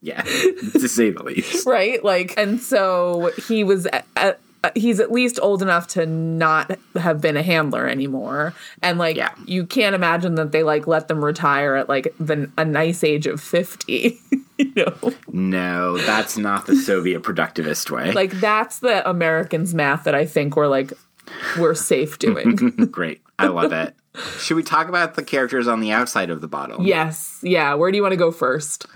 Yeah, to say the least. right? Like, and so he was. At, at, He's at least old enough to not have been a handler anymore, and like Yeah. you can't imagine that they like let them retire at like the a nice age of fifty. you know, No, that's not the Soviet productivist way. like that's the Americans' math that I think we're like we're safe doing. Great. I love it. Should we talk about the characters on the outside of the bottle? yes, yeah. Where do you want to go first?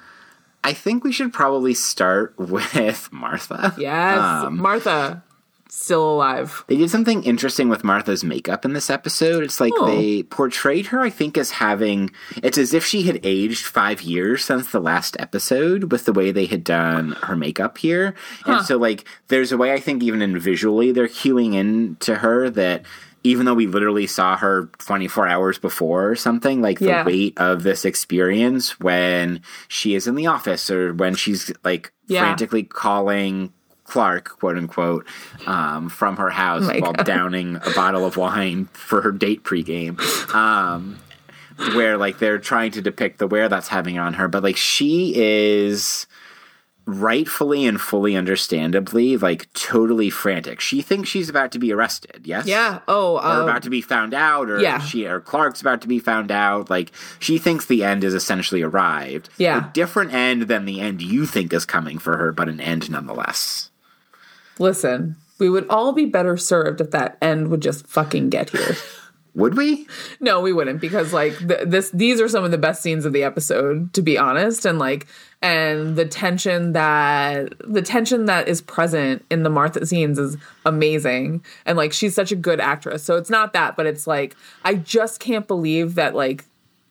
I think we should probably start with Martha. Yes, Um, Martha, still alive. They did something interesting with Martha's makeup in this episode. It's like Oh. they portrayed her, I think, as having. It's as if she had aged five years since the last episode with the way they had done her makeup here. And so, like, there's a way I think, even in visually, they're cueing in to her that. Even though we literally saw her 24 hours before or something, like the Yeah. weight of this experience when she is in the office or when she's like Yeah. frantically calling Clark, quote unquote, um, from her house my while God. downing a bottle of wine for her date pregame. Um, where like they're trying to depict the wear that's having on her, but like she is rightfully and fully understandably like totally frantic. She thinks she's about to be arrested. Yes. Yeah. Oh, Or um, about to be found out, or yeah. she or Clark's about to be found out. Like she thinks the end is essentially arrived. Yeah. a different end than the end you think is coming for her, but an end nonetheless. Listen. We would all be better served if that end would just fucking get here. Would we? No, we wouldn't because like th- this these are some of the best scenes of the episode to be honest and like and the tension that the tension that is present in the Martha scenes is amazing and like she's such a good actress. So it's not that but it's like I just can't believe that like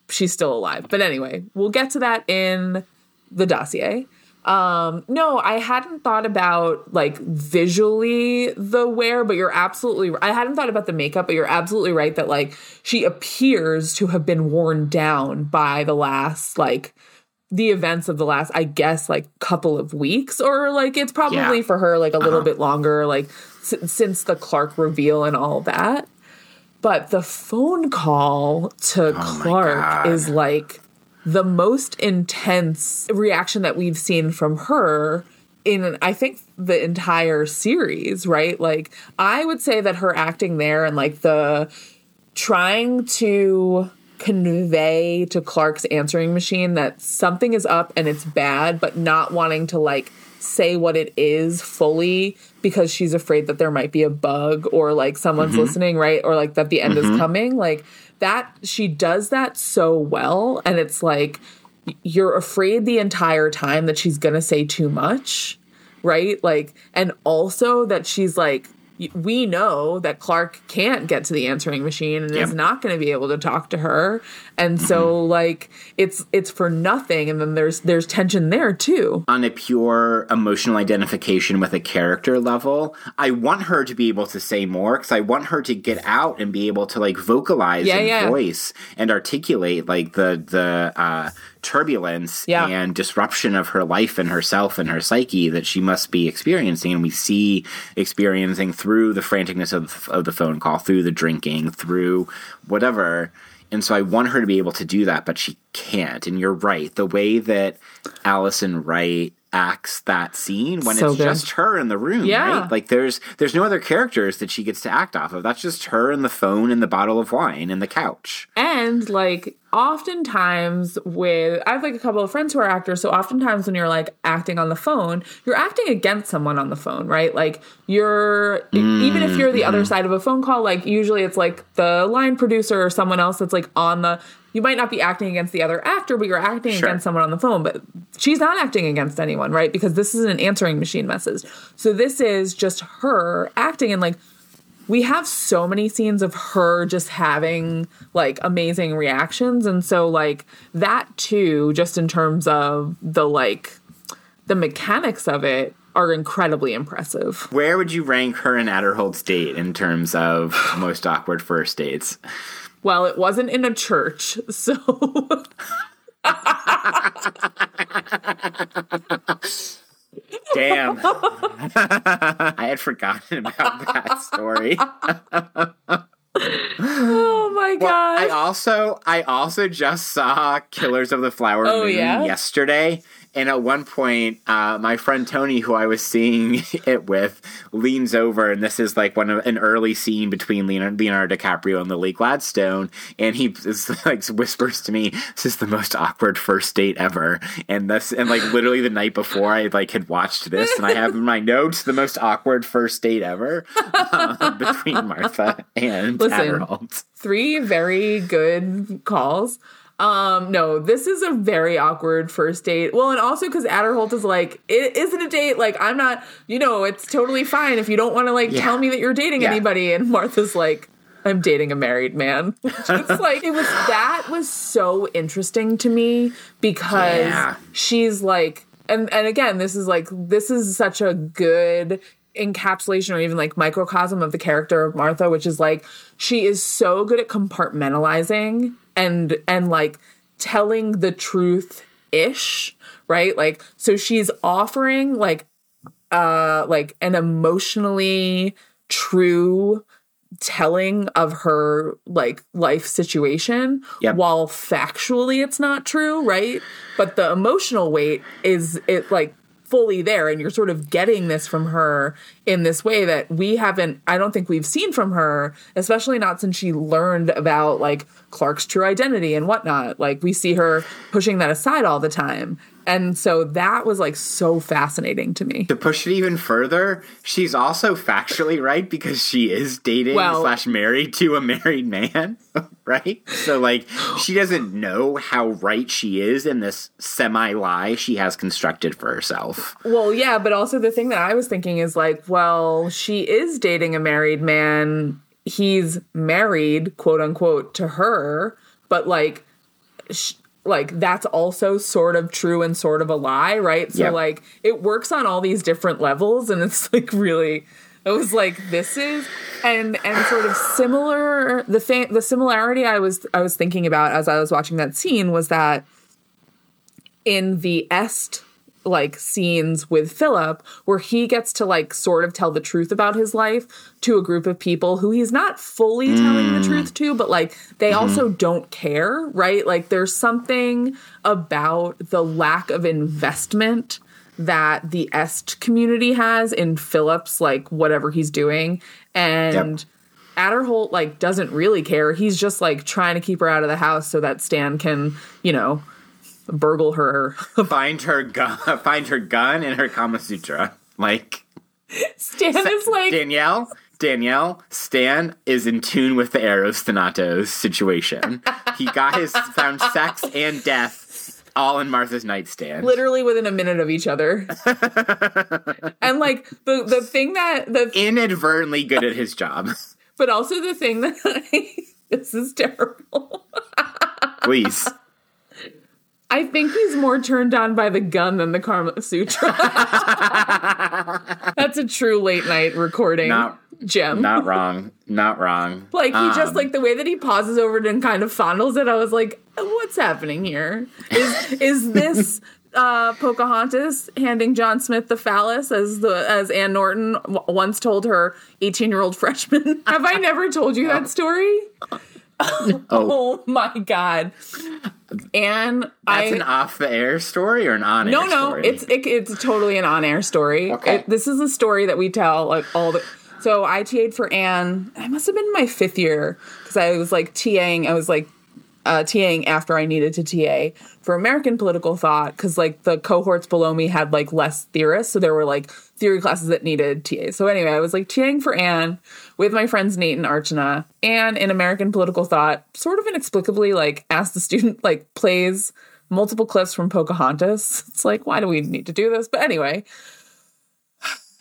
she's still alive. But anyway, we'll get to that in the dossier. Um, no, I hadn't thought about like visually the wear, but you're absolutely I hadn't thought about the makeup, but you're absolutely right that like she appears to have been worn down by the last like the events of the last I guess like couple of weeks or like it's probably Yeah. for her like a little bit longer like s- since the Clark reveal and all that. But the phone call to Clark is like the most intense reaction that we've seen from her in I think the entire series, right? Like I would say that her acting there and like the trying to convey to Clark's answering machine that something is up and it's bad, but not wanting to like say what it is fully because she's afraid that there might be a bug or like someone's mm-hmm. listening, right? Or like that the end is mm-hmm. coming. Like that, she does that so well. And it's like you're afraid the entire time that she's gonna say too much, right? Like, and also that she's like, we know that Clark can't get to the answering machine and is not going to be able to talk to her, and so like it's it's for nothing. And then there's there's tension there too. on a pure emotional identification with a character level, I want her to be able to say more because I want her to get out and be able to like vocalize Yeah, and yeah. voice and articulate like the the uh, turbulence Yeah. and disruption of her life and herself and her psyche that she must be experiencing, and we see experiencing through the franticness of of the phone call, through the drinking, through whatever. And so I want her to be able to do that, but she can't. And you're right. The way that Alison Wright acts that scene when So it's good. just her in the room, Yeah. right? Like there's there's no other characters that she gets to act off of. That's just her and the phone and the bottle of wine and the couch. And like oftentimes with I have like a couple of friends who are actors, so oftentimes when you're like acting on the phone, you're acting against someone on the phone, right? Like you're e, even if mm, you're the other mm-hmm. side of a phone call, like usually it's like the line producer or someone else that's like on the you might not be acting against the other actor, but you're acting Sure. against someone on the phone. But she's not acting against anyone, right? Because this is an answering machine message. So this is just her acting and like we have so many scenes of her just having like amazing reactions. And so like that too just in terms of the like the mechanics of it are incredibly impressive. Where would you rank her and Adderholt's date in terms of most awkward first dates? well it wasn't in a church so Damn. I had forgotten about that story. oh my god! I also I also just saw Killers of the Flower Oh, Moon yeah? yesterday, And at one point, uh, my friend Tony, who I was seeing it with, leans over, and this is like one of an early scene between Leonardo, Leonardo DiCaprio and Lily Gladstone, and he is, like whispers to me, "This is the most awkward first date ever." And this, and like literally the night before, I like had watched this, and I have in my notes the most awkward first date ever uh, between Martha and Listen. Adderholt. Three very good calls. Um, no, this is a very awkward first date. Well, and also because Adderholt is like, it isn't a date. Like, I'm not, you know, it's totally fine if you don't want to like Yeah. tell me that you're dating Yeah. anybody. And Martha's like, I'm dating a married man. it's like it was that was so interesting to me because Yeah. she's like, and and again, this is like this is such a good encapsulation or even like microcosm of the character of Martha, which is like she is so good at compartmentalizing and and like telling the truth ish, right? Like so she's offering like uh like an emotionally true telling of her like life situation Yep. while factually it's not true right but the emotional weight is it like fully there and you're sort of getting this from her in this way that we haven't i don't think we've seen from her especially not since she learned about like clark's true identity and whatnot. Like we see her pushing that aside all the time and so that was like so fascinating to me To push it even further, she's also factually right because she is dating Well- slash married to a married man, right? So like she doesn't know how right she is in this semi lie she has constructed for herself. Well, yeah, but also the thing that I was thinking is like, well, she is dating a married man. He's married, quote unquote, to her, but like, sh- like that's also sort of true and sort of a lie, right? So Yep. like, it works on all these different levels, and it's like really. It was like this is and and sort of similar the thing the similarity I was I was thinking about as I was watching that scene was that in the est like scenes with Philip where he gets to like sort of tell the truth about his life to a group of people who he's not fully telling the mm. truth to but like they mm-hmm. also don't care right like there's something about the lack of investment that the est community has in Philip's like whatever he's doing and Yep. Adderholt like doesn't really care. He's just like trying to keep her out of the house so that Stan can, you know, burgle her. find her gun find her gun and her Kama Sutra. Like Stan is like Danielle Danielle, Stan is in tune with the Eros Thanatos situation. he got his found sex and death all in Martha's nightstand. literally within a minute of each other. and like the the thing that the Inadvertently good at his job. but also the thing that I, this is terrible. Please. I think he's more turned on by the gun than the Karma Sutra. That's a true late night recording Not- gem. Not wrong. Not wrong. Like he just Um, like the way that he pauses over it and kind of fondles it. I was like, "What's happening here? Is is this uh, Pocahontas handing John Smith the phallus as the as Anne Norton w- once told her eighteen year old freshman? Have I never told you that story? Oh, Oh my god, Anne! I that's an off the air story or an on air no, no, story? it's it, it's totally an on-air story. Okay. It- this is a story that we tell like all the. So I TA'd for Anne. I must have been in my fifth year because I was like TAing. I was like uh, TAing after I needed to TA for American political thought because like the cohorts below me had like less theorists, so there were like theory classes that needed TA. So anyway, I was like TAing for Anne with my friends Nate and Archana. Anne in American political thought, sort of inexplicably, like asked the student like plays multiple clips from Pocahontas. It's like, why do we need to do this? But anyway.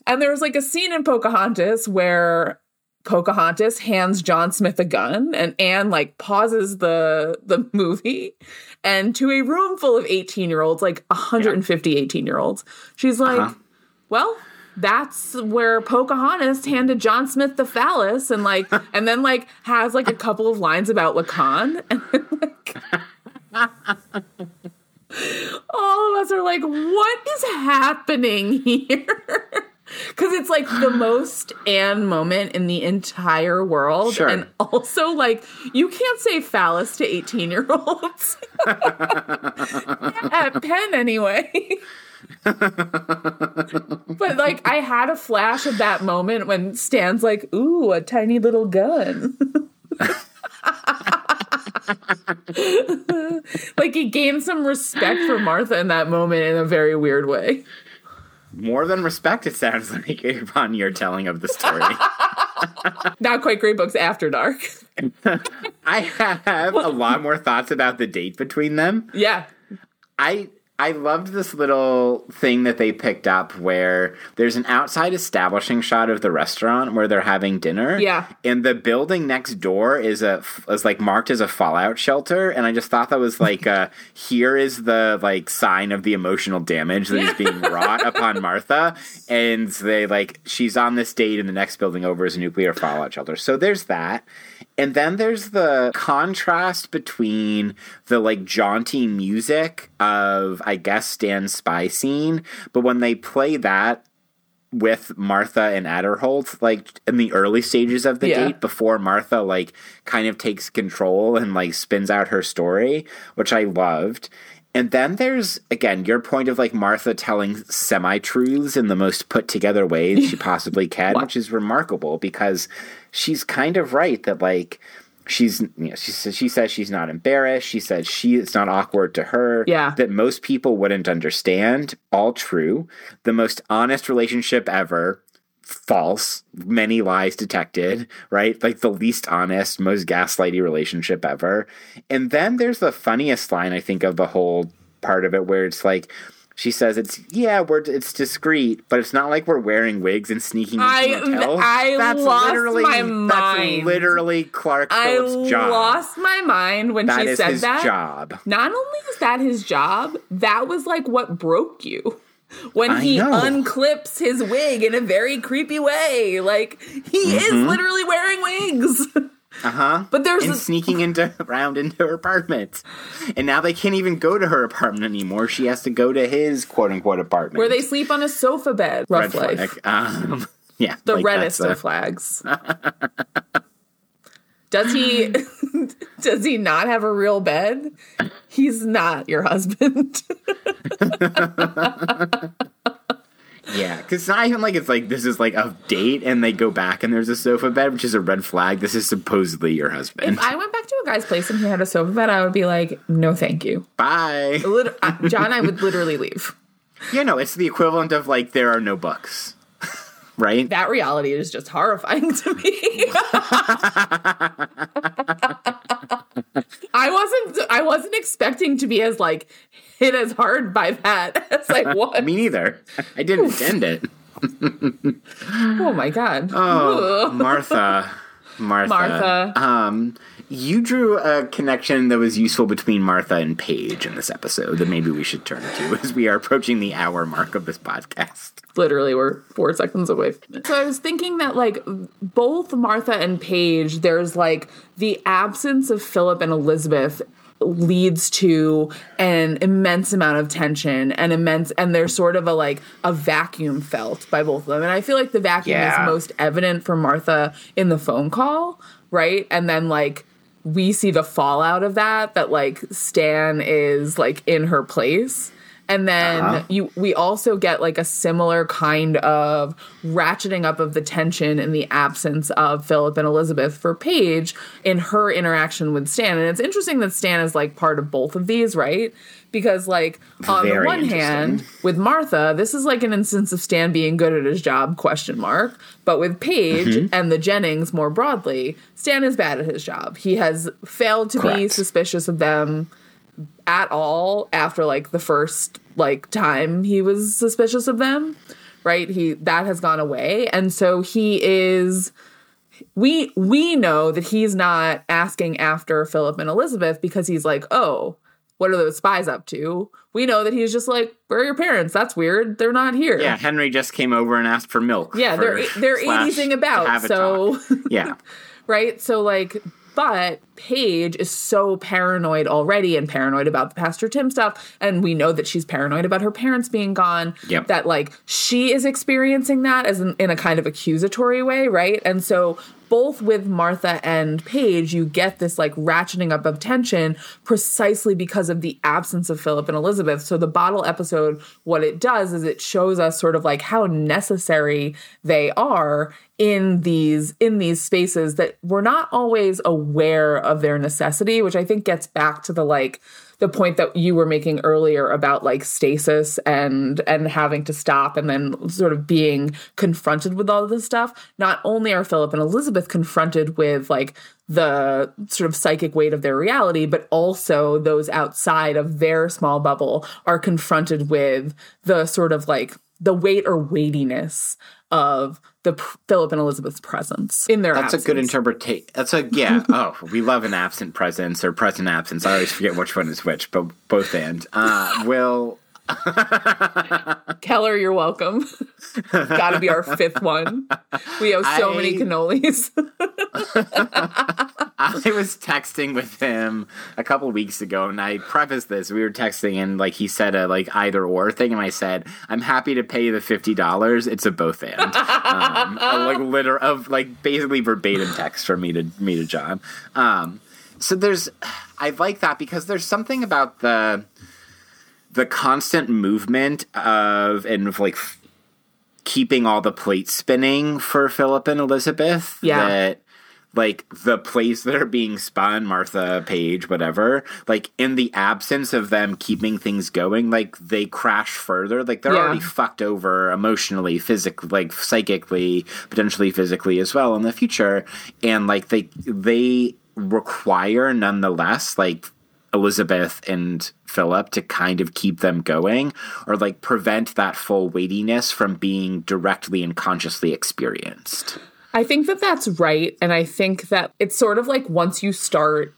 And there was like a scene in Pocahontas where Pocahontas hands John Smith a gun and Anne like pauses the the movie and to a room full of 18 year olds, like 150 18 year olds, she's like, Uh-huh. well, that's where Pocahontas handed John Smith the phallus and like and then like has like a couple of lines about Lacan and then, like all of us are like, what is happening here? Because it's like the most Anne moment in the entire world. Sure. And also, like, you can't say phallus to 18 year olds. At Penn, anyway. But, like, I had a flash of that moment when Stan's like, ooh, a tiny little gun. like, he gained some respect for Martha in that moment in a very weird way. More than respect, it sounds like upon your telling of the story. Not quite great books after dark. I have a lot more thoughts about the date between them. Yeah. I I loved this little thing that they picked up where there's an outside establishing shot of the restaurant where they're having dinner. Yeah. And the building next door is a is like marked as a fallout shelter, and I just thought that was like uh here is the like sign of the emotional damage that is being wrought upon Martha, and they like she's on this date, and the next building over is a nuclear fallout shelter. So there's that. And then there's the contrast between the like jaunty music of, I guess, Stan's spy scene, but when they play that with Martha and Adderholt, like in the early stages of the Yeah. date, before Martha like kind of takes control and like spins out her story, which I loved. And then there's again your point of like Martha telling semi truths in the most put together ways she possibly can, which is remarkable because she's kind of right that like she's you know, she says she says she's not embarrassed. She says she it's not awkward to her. Yeah. That most people wouldn't understand. All true. The most honest relationship ever. False. Many lies detected, right? Like the least honest, most gaslighty relationship ever. And then there's the funniest line, I think, of the whole part of it where it's like, she says it's yeah we're it's discreet but it's not like we're wearing wigs and sneaking into I-. I that's lost literally my that's mind. literally Clark I Philip's job. lost my mind when That she is said his that. job. Not only is that his job, that was like what broke you. When I he know. unclips his wig in a very creepy way. Like, he is Mm-hmm. literally wearing wigs. Uh huh. But there's and a- sneaking into around into her apartment, and now they can't even go to her apartment anymore. She has to go to his quote unquote apartment where they sleep on a sofa bed. Rough Red life. Um, yeah, The like reddest of flags. does he does he not have a real bed? He's not your husband. Yeah, because it's not even like it's like this is like a date and they go back and there's a sofa bed, which is a red flag. This is supposedly your husband. if I went back to a guy's place and he had a sofa bed, I would be like, no, thank you. Bye. Lit- uh, John, I would literally leave. You know, it's the equivalent of like there are no books, right? That reality is just horrifying to me. I wasn't I wasn't expecting to be as like hit as hard by that. It's like what? Me neither. I didn't intend it. oh my god. Oh, Martha. Martha. Martha. Um, you drew a connection that was useful between Martha and Paige in this episode that maybe we should turn to as we are approaching the hour mark of this podcast. literally we're four seconds away. So I was thinking that like both Martha and Paige, there's like the absence of Philip and Elizabeth leads to an immense amount of tension and immense and there's sort of a like a vacuum felt by both of them. And i feel like the vacuum Yeah. is most evident for martha in the phone call right? And then like we see the fallout of that that like stan is like in her place and then Uh-huh. you we also get like a similar kind of ratcheting up of the tension in the absence of Philip and Elizabeth for Paige in her interaction with Stan. And it's interesting that Stan is like part of both of these, right? Because like on Very the one hand, with Martha, this is like an instance of Stan being good at his job, question mark. But with Paige Mm-hmm. and the Jennings more broadly, Stan is bad at his job. He has failed to be suspicious of them at all after like the first like time he was suspicious of them right? He that has gone away. And so he is we we know that he's not asking after Philip and Elizabeth because he's like oh what are those spies up to? We know that he's just like where are your parents? That's weird. They're not here. Yeah, Henry just came over and asked for milk. yeah for- they're they're slash 80sing to about so yeah, right? So like, but Paige is so paranoid already and paranoid about the Pastor Tim stuff. And we know that she's paranoid about her parents being gone. Yep. That like she is experiencing that as in, in a kind of accusatory way, right? And so both with Martha and Paige, you get this like ratcheting up of tension precisely because of the absence of Philip and Elizabeth. So the bottle episode, what it does is it shows us sort of like how necessary they are in these in these spaces that we're not always aware of their necessity, which I think gets back to the like the point that you were making earlier about like stasis and and having to stop and then sort of being confronted with all of this stuff. Not only are philip and elizabeth confronted with like the sort of psychic weight of their reality but also those outside of their small bubble are confronted with the sort of like the weight or weightiness of the P- Philip and Elizabeth's presence in their That's absence. a good interpretation. That's a yeah. oh, we love an absent presence or present absence. I always forget which one is which, but both and. Uh, will Keller, you're welcome. Got to be our fifth one. We have so I- many cannolis. I was texting with him a couple weeks ago, and I prefaced this. We were texting, and like he said a like either or thing, and I said, "I'm happy to pay you the fifty dollars. It's a both and." um, a, like liter of like basically verbatim text from me to me to John. Um, so there's, I like that because there's something about the the constant movement of and of like f- keeping all the plates spinning for Philip and Elizabeth. Yeah. That like the plays that are being spun, Martha, Paige, whatever, like in the absence of them keeping things going, like they crash further. Like they're Yeah. already fucked over emotionally, physically, like psychically, potentially physically as well in the future. And like they they require nonetheless like Elizabeth and Philip to kind of keep them going or like prevent that full weightiness from being directly and consciously experienced. I think that that's right. And I think that it's sort of like once you start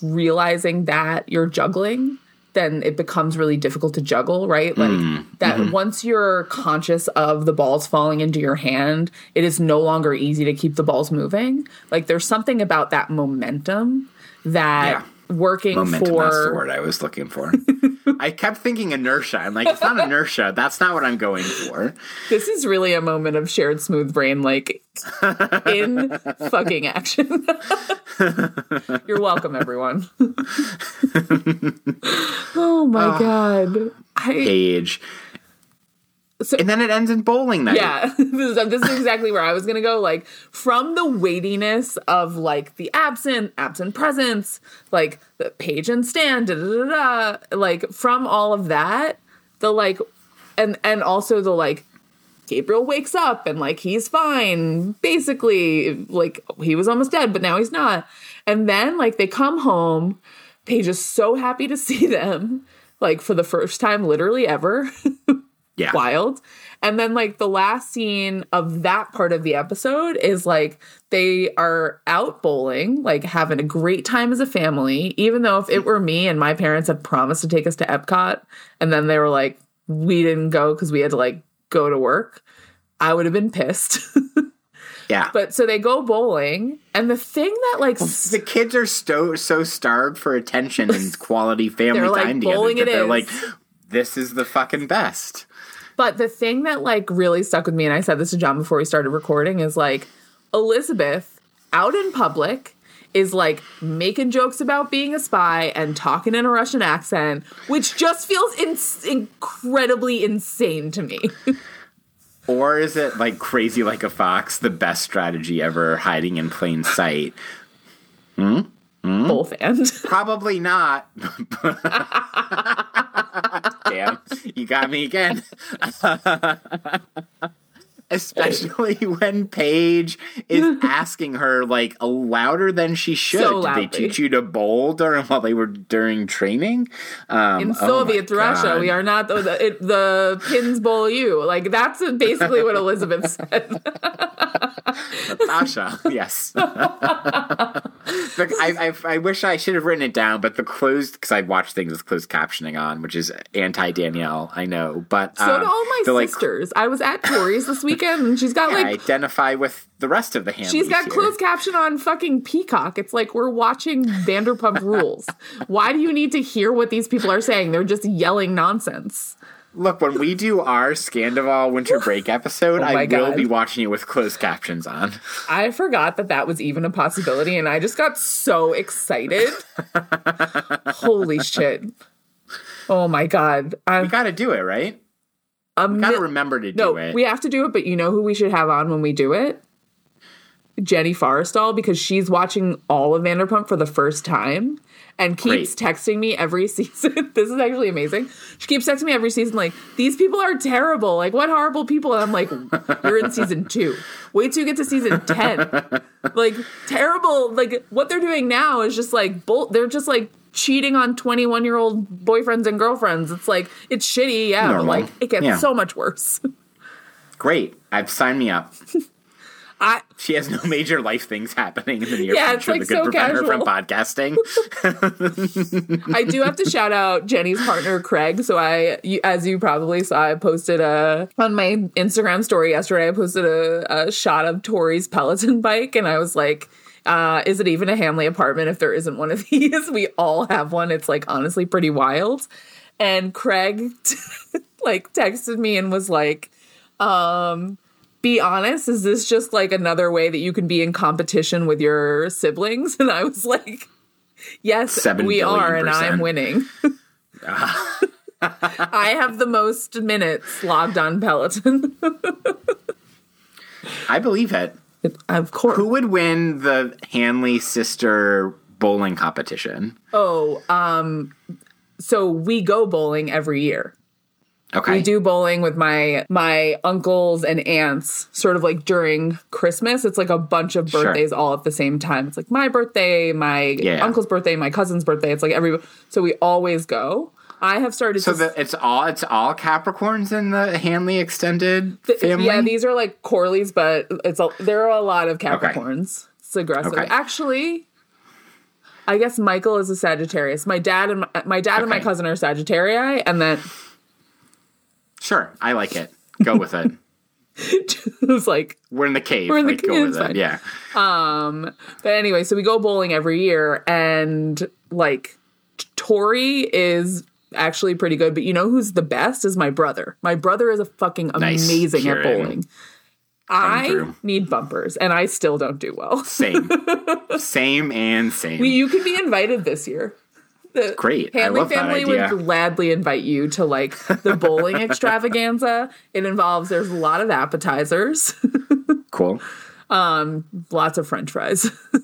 realizing that you're juggling, then it becomes really difficult to juggle, right? Like mm, that mm-hmm. once you're conscious of the balls falling into your hand, it is no longer easy to keep the balls moving. Like there's something about that momentum that working Momentum, for that's the word I was looking for. I kept thinking inertia. I'm like, it's not inertia. That's not what I'm going for. This is really a moment of shared smooth brain, like in fucking action. You're welcome, everyone. oh my ah. god. I Age. So- and then it ends in bowling night. yeah, this is, this is exactly where I was gonna go. Like from the weightiness of like the absent, absent presence, like the Paige and Stan, da, da, da, da, like from all of that, the like, and and also the like Gabriel wakes up and like he's fine, basically. Like he was almost dead, but now he's not. And then like they come home, Paige is so happy to see them, like for the first time literally ever. Yeah. Wild. And then like the last scene of that part of the episode is like they are out bowling, like having a great time as a family, even though if it were me and my parents had promised to take us to Epcot and then they were like, we didn't go because we had to like go to work, I would have been pissed. Yeah. but so they go bowling, and the thing that like s- the kids are so so starved for attention and quality family They're like, time together bowling that it they're is. like, this is the fucking best. But the thing that like really stuck with me, and I said this to John before we started recording, is like Elizabeth out in public is like making jokes about being a spy and talking in a Russian accent, which just feels in- incredibly insane to me. Or is it like crazy like a fox, the best strategy ever, hiding in plain sight? Hmm? Hmm? Both and Probably not. Damn, you got me again. Especially when Paige is asking her like louder than she should. So Did they teach you to bowl during while they were during training? Um, in oh Soviet Russia, God. we are not the, the, it, the pins bowl you. Like that's basically what Elizabeth said. Natasha, yes. I, I, I wish I should have written it down, but the closed because I watch things with closed captioning on, which is anti Danielle. I know, but So um, do all my the, like, sisters. I was at Tori's this weekend, and she's got I like identify with the rest of the Hamleys She's got here. closed caption on fucking Peacock. It's like we're watching Vanderpump Rules. Why do you need to hear what these people are saying? They're just yelling nonsense. Look, when we do our Scandoval winter break episode, Oh I will God. be watching it with closed captions on. I forgot that that was even a possibility, and I just got so excited. Holy shit! Oh my god! We I'm got to do it, right? A Got to mi- remember to do it. no. it. We have to do it, but you know who we should have on when we do it? Jenny Forrestal because she's watching all of Vanderpump for the first time and keeps Great. texting me every season. this is actually amazing. She keeps texting me every season like, "These people are terrible. Like, what horrible people?" And I'm like, "You're in season two. Wait till you get to season ten. like, terrible. Like, what they're doing now is just like bull. They're just like." Cheating on 21 year old boyfriends and girlfriends. It's like, it's shitty, yeah, Normal. but like, it gets Yeah. so much worse. Great. I've signed me up. I, She has no major life things happening in the near Yeah, it's, future like, that could so prevent her from podcasting. I do have to shout out Jenny's partner Craig. So I, as you probably saw, I posted a on my Instagram story yesterday. I posted a, a shot of Tori's Peloton bike, and I was like, uh, "Is it even a Hamley apartment if there isn't one of these? We all have one. It's like honestly pretty wild." And Craig like texted me and was like, um, be honest, is this just like another way that you can be in competition with your siblings? And I was like, yes, Seven we are, and I'm percent. winning. I have the most minutes logged on Peloton. I believe it. of course. Who would win the Hanley sister bowling competition? Oh, um, so we go bowling every year. Okay. We do bowling with my my uncles and aunts, sort of like during Christmas. It's like a bunch of Sure. birthdays all at the same time. It's like my birthday, my Yeah. uncle's birthday, my cousin's birthday. It's like every so we always go. I have started So to the, it's all it's all Capricorns in the Hanley extended family. Yeah, these are like Corleys, but it's a, there are a lot of Capricorns. It's aggressive. Okay. Actually, I guess Michael is a Sagittarius. My dad and my, my dad and my cousin are Sagittarii, and then sure, I like it. Go with it. it was like We're in the cave. We're in the like, go cave, with it. fine. Yeah. Um, but anyway, so we go bowling every year, and like Tori is actually pretty good. But you know who's the best is my brother. My brother is a fucking Nice. amazing at Kieran. bowling. I through. need bumpers, and I still don't do well. Same. same and same. You can be invited this year. The Great. Hanley love family would gladly invite you to like the bowling extravaganza. It involves there's a lot of appetizers, cool. lots of French fries, Love,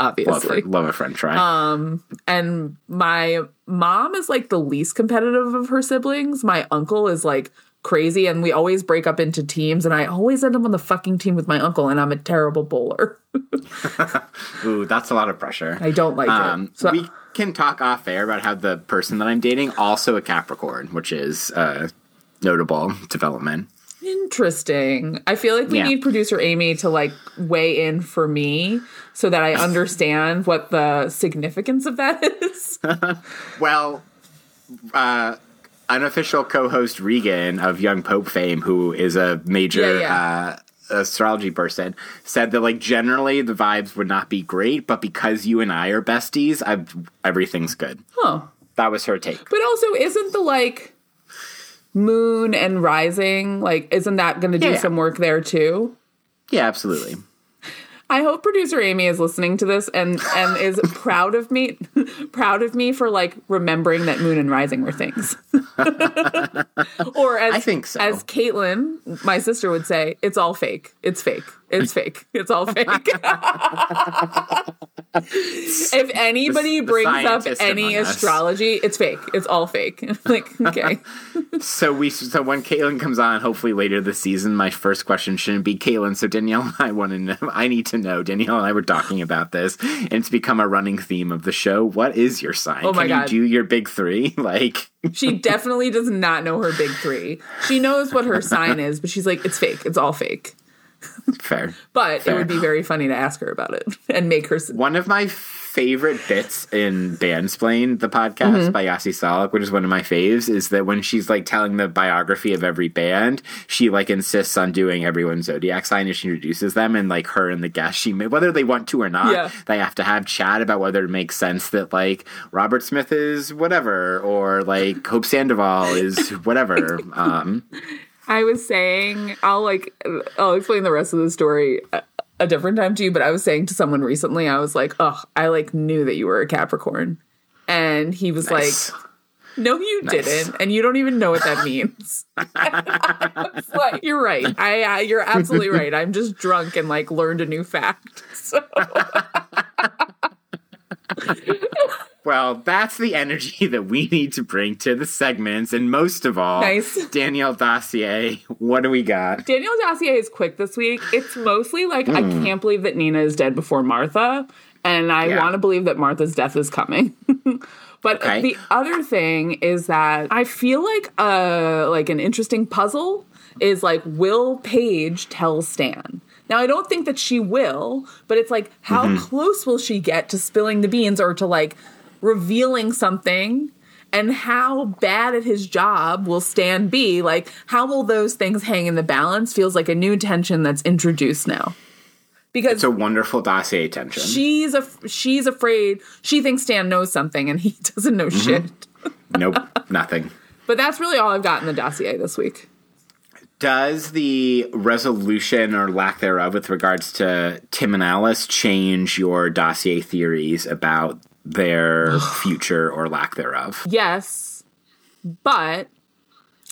obviously. love a French fry. Um, and my mom is like the least competitive of her siblings. My uncle is like crazy, and we always break up into teams. And I always end up on the fucking team with my uncle, and I'm a terrible bowler. Ooh, that's a lot of pressure. I don't like Um, it. So we can talk off air about how the person that I'm dating also a Capricorn, which is a notable development. Interesting. I feel like we Yeah. need producer Amy to like weigh in for me so that I understand what the significance of that is. Well, uh, unofficial co-host Regan of Young Pope fame, who is a major Yeah, Uh, astrology person, said that like generally the vibes would not be great, but because you and I are besties, I've, everything's good. huh. That was her take. But also, isn't the like moon and rising like isn't that going to do Yeah. some work there too? Yeah, absolutely. I hope producer Amy is listening to this and and is proud of me, proud of me for like remembering that moon and rising were things. or as I think so. as Caitlin, my sister would say, it's all fake. It's fake. It's fake. It's all fake. if anybody The- the brings up any among us. astrology, it's fake. It's all fake. like okay, So we so when Caitlin comes on, hopefully later this season, my first question shouldn't be Caitlin. So Danielle, and I want to know. I need to know. Danielle and I were talking about this, and it's become a running theme of the show. What is your sign? Oh my Can God. you do your big three? Like she definitely does not know her big three. She knows what her sign is, but she's like, it's fake. It's all fake. Fair. But Fair. it would be very funny to ask her about it and make her. One of my favorite bits in Bandsplain, the podcast Mm-hmm. by Yasi Salek, which is one of my faves, is that when she's like telling the biography of every band, she like insists on doing everyone's zodiac sign as she introduces them, and like her and the guest, she may, whether they want to or not, Yeah. they have to have chat about whether it makes sense that like Robert Smith is whatever, or like Hope Sandoval is whatever. Um, I was saying, I'll like, I'll explain the rest of the story a, different time to you. But I was saying to someone recently, I was like, oh, I like knew that you were a Capricorn, and he was nice. like. No, you Nice. didn't, and you don't even know what that means. Like, you're right. I, I, you're absolutely right. I'm just drunk and like learned a new fact. So Well, that's the energy that we need to bring to the segments, and most of all, Nice. Danielle Dossier. What do we got? Danielle Dossier is quick this week. It's mostly like I can't believe that Nina is dead before Martha, and I Yeah. want to believe that Martha's death is coming. but Okay. the other thing is that I feel like uh like an interesting puzzle is like will Paige tell Stan? Now I don't think that she will, but it's like how close will she get to spilling the beans or to like revealing something and how bad at his job will Stan be? Like, how will those things hang in the balance? Feels like a new tension that's introduced now. Because It's a wonderful dossier tension. she's a she's afraid she thinks Stan knows something and he doesn't know mm-hmm. shit. nope, nothing. But that's really all I've got in the dossier this week. Does the resolution or lack thereof with regards to Tim and Alice change your dossier theories about their future or lack thereof? Yes, but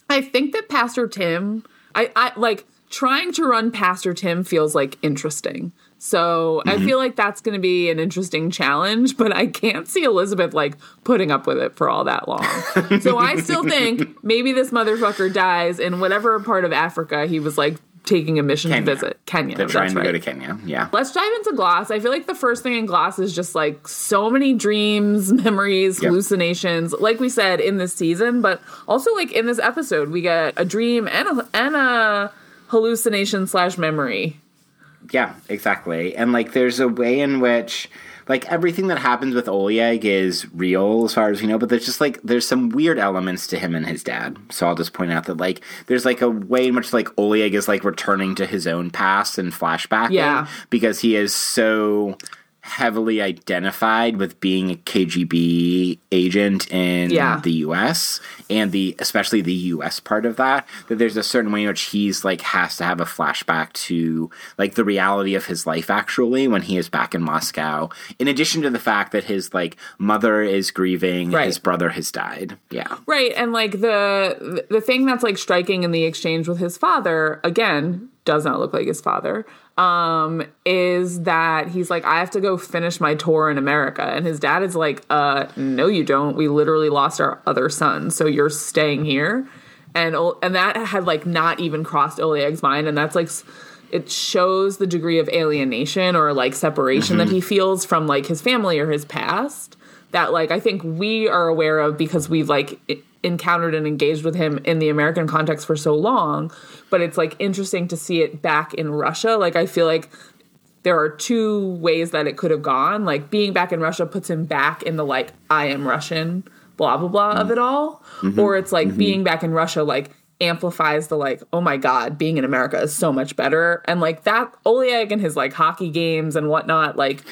I think that Pastor Tim, I, I like trying to run Pastor Tim feels like interesting. So I mm-hmm. feel like that's going to be an interesting challenge, but I can't see Elizabeth like putting up with it for all that long. so I still think maybe this motherfucker dies in whatever part of Africa he was like taking a mission Kenya. to visit. Kenya. They're trying to go to Kenya. Yeah. Let's dive into Gloss. I feel like the first thing in Gloss is just like so many dreams, memories, Yep. hallucinations. Like we said in this season, but also like in this episode, we get a dream and a, and a hallucination slash memory. Yeah, exactly. And like there's a way in which like everything that happens with Oleg is real as far as we know, but there's just like there's some weird elements to him and his dad. So I'll just point out that like there's like a way in which like Oleg is like returning to his own past and flashbacking Yeah. because he is so heavily identified with being a KGB agent in Yeah. the US and the especially the US part of that that there's a certain way in which he's like has to have a flashback to like the reality of his life actually when he is back in Moscow in addition to the fact that his like mother is grieving Right. his brother has died yeah Right, and like the the thing that's like striking in the exchange with his father again does not look like his father. Um, is that he's like I have to go finish my tour in America, and his dad is like, uh, no, you don't. We literally lost our other son, so you're staying here, and and that had like not even crossed Oleg's mind, and that's like. It shows the degree of alienation or like separation that he feels from like his family or his past that like I think we are aware of because we've like encountered and engaged with him in the American context for so long, but it's like interesting to see it back in Russia. Like I feel like there are two ways that it could have gone. Like being back in Russia puts him back in the like I am Russian blah blah blah of it all, mm-hmm. or it's like mm-hmm. being back in Russia like amplifies the like oh my god being in America is so much better and like that Oleg and his like hockey games and whatnot like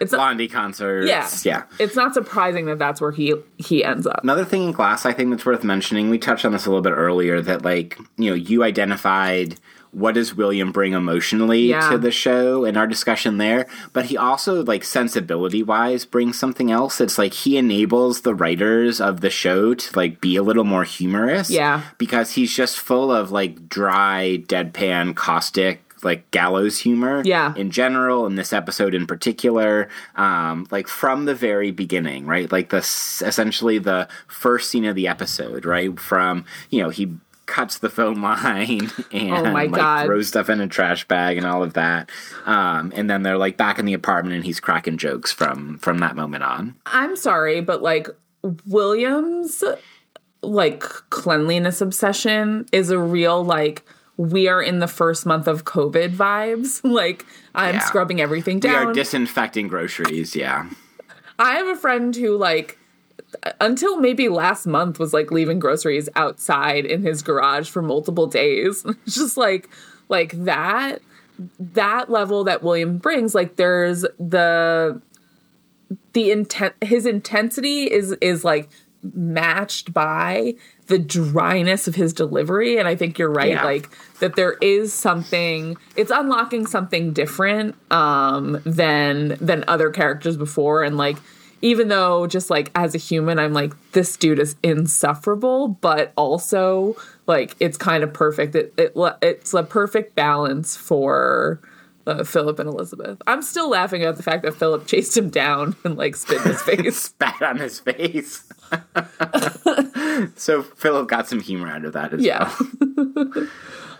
it's Blondie concerts yeah. yeah It's not surprising that that's where he he ends up. Another thing in gloss I think that's worth mentioning, we touched on this a little bit earlier, that like, you know, you identified what does William bring emotionally Yeah. to the show in our discussion there, but he also like sensibility wise brings something else. It's like he enables the writers of the show to like be a little more humorous. Yeah. Because he's just full of like dry, deadpan, caustic like gallows humor Yeah. in general in this episode in particular um like from the very beginning right like the s- essentially the first scene of the episode right from you know he cuts the phone line and Oh like God. throws stuff in a trash bag and all of that um and then they're like back in the apartment and he's cracking jokes from from that moment on I'm sorry, but like Williams like cleanliness obsession is a real like we are in the first month of COVID vibes. like I'm Yeah. scrubbing everything down. We are disinfecting groceries. Yeah. I have a friend who like until maybe last month was like leaving groceries outside in his garage for multiple days. Just like like that that level that William brings like there's the the intent his intensity is is like matched by the dryness of his delivery. And I think you're right Yeah. like that there is something it's unlocking something different um than than other characters before. And like even though just like as a human I'm like this dude is insufferable but also like it's kind of perfect. It, it it's a perfect balance for uh, Philip and Elizabeth. I'm still laughing at the fact that Philip chased him down and like spit in his face. Spat on his face. so Philip got some humor out of that as Yeah. well.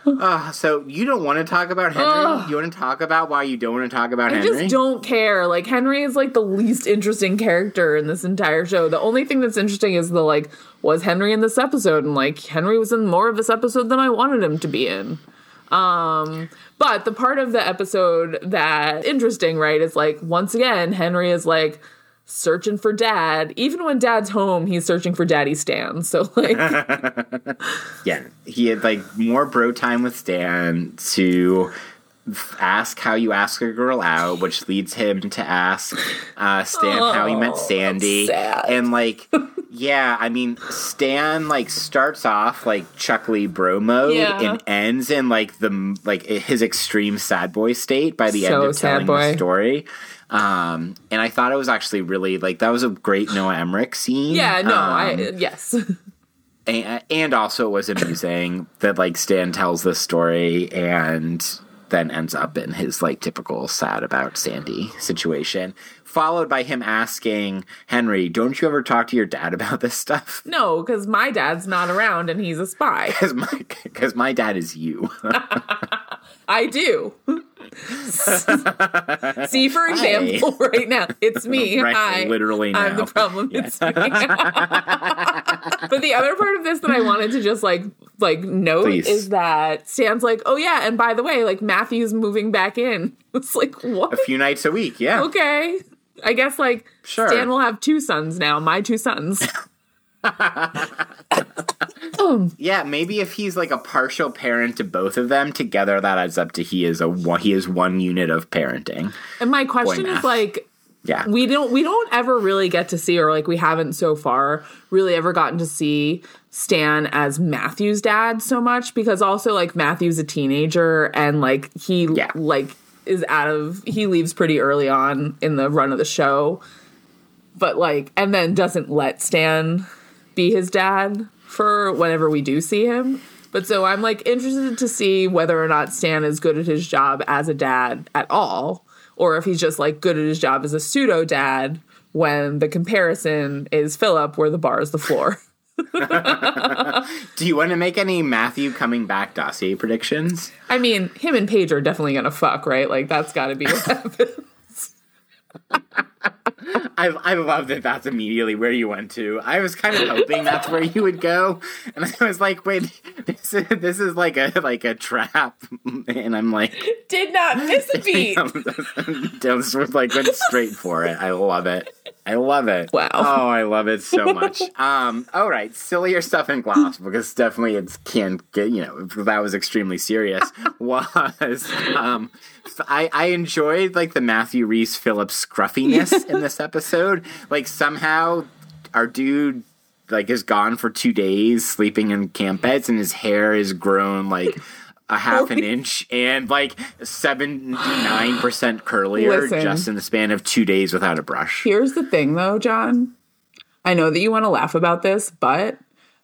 Uh, so you don't want to talk about Henry? You want to talk about why you don't want to talk about I Henry? I just don't care. Like Henry is like the least interesting character in this entire show. The only thing that's interesting is the like was Henry in this episode and like Henry was in more of this episode than I wanted him to be in. Um but the part of the episode that interesting, right, is like once again Henry is like searching for dad. Even when dad's home, he's searching for daddy Stan. So like Yeah, he had like more bro time with Stan to ask how you ask a girl out, which leads him to ask uh, Stan how he met Sandy, sad. and like, yeah, I mean, Stan like starts off like Chuckly bro mode Yeah. and ends in like the like his extreme sad boy state by the end of telling boy. the story. Um, and I thought it was actually really like that was a great Noah Emmerich scene. Yeah, no, Um, I yes. and, and also it was amusing that like Stan tells this story and then ends up in his like typical sad about Sandy situation, followed by him asking Henry, "Don't you ever talk to your dad about this stuff?" No, because my dad's not around and he's a spy. Because my because my dad is you. I do. See, for example, right now, it's me. Right, Hi. literally I'm now. the problem. It's me. but the other part of this that I wanted to just like like note Please. is that Stan's like, oh yeah, and by the way, like Matthew's moving back in. It's like what? a few nights a week, yeah. okay. I guess like Sure. Stan will have two sons now, my two sons. Yeah, maybe if he's like a partial parent to both of them, together that adds up to he is a one, he is one unit of parenting. And my question is like, Yeah, we don't we don't ever really get to see or like we haven't so far really ever gotten to see Stan as Matthew's dad so much because also like Matthew's a teenager and like he Yeah. like is out of he leaves pretty early on in the run of the show but like and then doesn't let Stan be his dad for whenever we do see him but so I'm like interested to see whether or not Stan is good at his job as a dad at all or if he's just like good at his job as a pseudo dad when the comparison is Philip where the bar is the floor. Do you want to make any Matthew coming back dossier predictions? I mean, him and Paige are definitely gonna fuck, right? Like that's got to be what happens. I I love that that's immediately where you went to. I was kind of hoping that's where you would go, and I was like, wait, this is, this is like a like a trap, and I'm like, Did not miss a beat. just like went straight for it. I love it. I love it. Wow. Oh, I love it so much. Um. All right, sillier stuff in gloss because definitely it can't get you know that was extremely serious. Was um. I, I enjoyed like the Matthew Rhys Philip's scruffiness in this episode. Like somehow our dude like is gone for two days sleeping in camp beds and his hair is grown like a half an inch and like 79% curlier Listen. just in the span of two days without a brush. Here's the thing though, John. I know that you want to laugh about this, but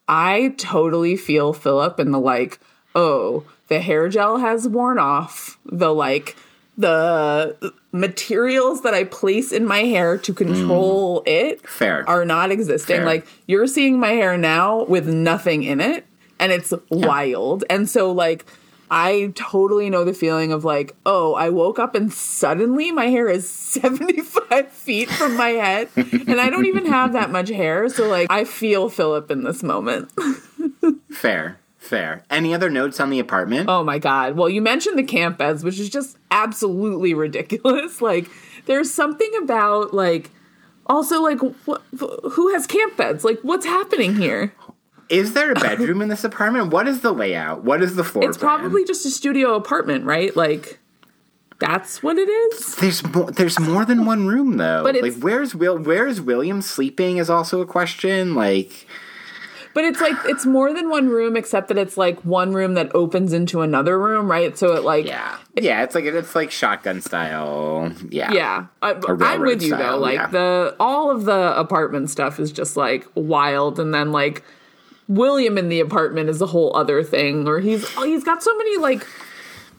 I totally feel Philip in the like, oh, the hair gel has worn off. The like the materials that I place in my hair to control it Fair. are not existing. Fair. Like you're seeing my hair now with nothing in it and it's wild. And so like I totally know the feeling of like, oh, I woke up and suddenly my hair is 75 feet from my head and I don't even have that much hair. So like I feel Philip in this moment. Fair. Fair. Any other notes on the apartment? Oh my god. Well, you mentioned the camp beds, which is just absolutely ridiculous. Like, there's something about like, also like, wh- who has camp beds? Like, what's happening here? Is there a bedroom in this apartment? What is the layout? What is the floor? It's plan? probably just a studio apartment, right? Like, that's what it is. There's more. There's more than one room though. But like, where's Will? Where's William sleeping? Is also a question. Like, But it's like it's more than one room, except that it's like one room that opens into another room, right? So it like yeah, yeah. It's like it's like shotgun style. Yeah, Yeah, I, I'm with you style, though. Like yeah. the all of the apartment stuff is just like wild, and then like William in the apartment is a whole other thing. Or he's oh, he's got so many like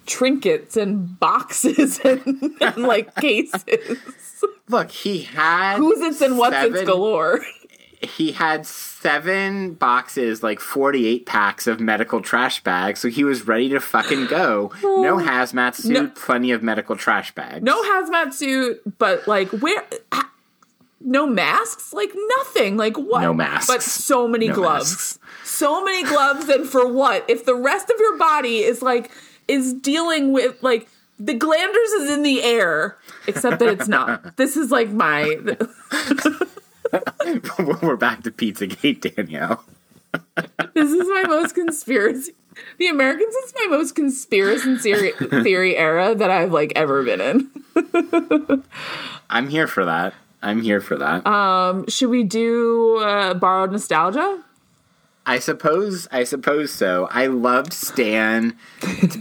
trinkets and boxes and, and like cases. Look, he had Who's it's and what's it's galore. He had seven boxes, like forty-eight packs of medical trash bags, so he was ready to fucking go. No hazmat suit, No. plenty of medical trash bags. No hazmat suit, but like where. ha- No masks, like nothing, like what? No masks. but so many No gloves. masks. so many gloves and for what if the rest of your body is like is dealing with like the glanders is in the air except that it's not this is like my We're back to Pizzagate, Danielle. this is my most conspiracy the americans is my most conspiracy theory, theory era that i've like ever been in I'm here for that. I'm here for that. um should we do uh, borrowed nostalgia I suppose. I suppose so. I loved Stan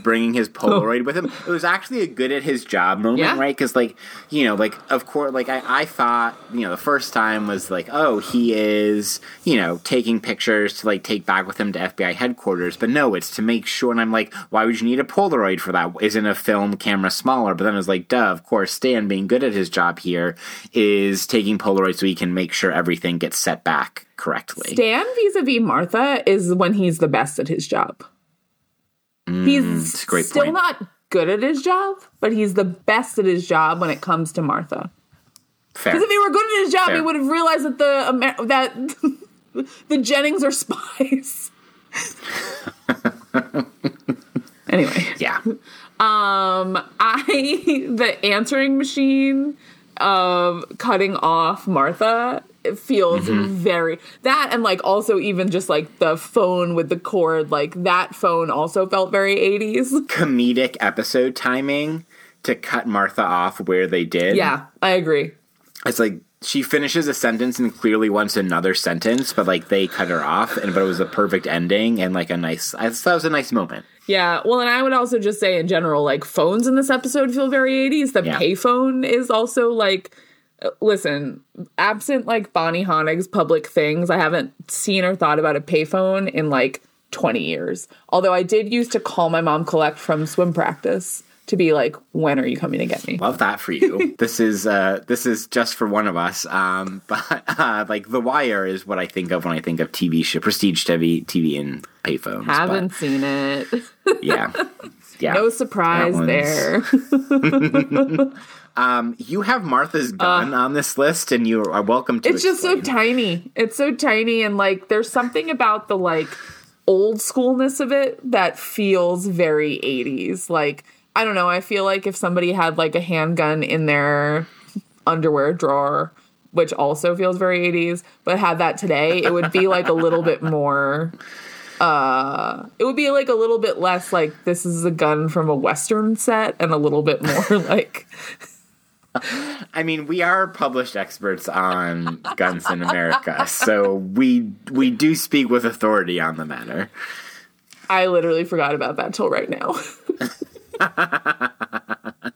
bringing his Polaroid with him. It was actually a good at his job moment, Yeah. right? Because, like, you know, like of course, like I, I thought, you know, the first time was like, oh, he is, you know, taking pictures to like take back with him to FBI headquarters. But no, it's to make sure. And I'm like, why would you need a Polaroid for that? Isn't a film camera smaller? But then I was like, duh. Of course, Stan being good at his job here is taking Polaroid so he can make sure everything gets set back correctly. Dan vis-a-vis Martha is when he's the best at his job. he's Mm, great still point. not good at his job, but he's the best at his job when it comes to Martha. Because if he were good at his job, Fair. he would have realized that the Amer- that the Jennings are spies. anyway, yeah. um, I the answering machine of cutting off Martha it feels Mm-hmm. very that and like also even just like the phone with the cord like that phone also felt very 80s comedic episode timing to cut Martha off where they did. yeah i agree It's like she finishes a sentence and clearly wants another sentence, but like they cut her off, and but it was a perfect ending and like a nice. I thought it was a nice moment. yeah well and i would also just say in general like phones in this episode feel very 80s the Yeah. payphone is also like listen absent like bonnie honig's public things i haven't seen or thought about a payphone in like 20 years although i did used to call my mom collect from swim practice to be like when are you coming to get me Love that for you. this is uh this is just for one of us. Um, but uh, like The Wire is what I think of when I think of TV show, prestige TV, TV and payphones. but haven't seen it yeah, yeah. no surprise there Um, you have Martha's gun on this list, and you are welcome to. Uh, it's just so tiny. It's so tiny, and like there's something about the like old schoolness of it that feels very 80s. Like I don't know. I feel like if somebody had like a handgun in their underwear drawer, which also feels very 80s, but had that today, it would be like a little bit more. Uh, it would be like a little bit less like this is a gun from a western set, and a little bit more like I mean, we are published experts on guns in America, so we we do speak with authority on the matter. I literally forgot about that till right now.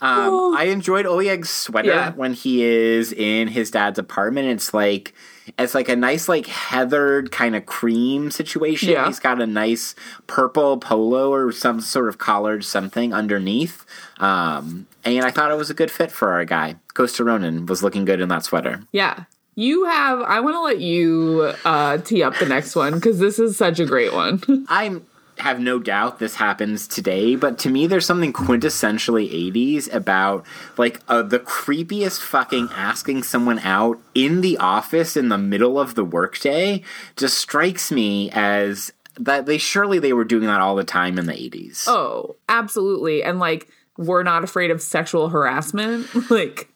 Um, I enjoyed Oleg's sweater Yeah. when he is in his dad's apartment. It's like it's like a nice like heathered kind of cream situation. Yeah. He's got a nice purple polo or some sort of collared something underneath. Um, and I thought it was a good fit for our guy. Costa Ronin was looking good in that sweater. Yeah. You have I want to let you uh tee up the next one because this is such a great one. I have no doubt this happens today, but to me, there's something quintessentially 80s about like uh, the creepiest fucking asking someone out in the office in the middle of the workday just strikes me as that they surely they were doing that all the time in the 80s. Oh, absolutely. And like we're not afraid of sexual harassment. like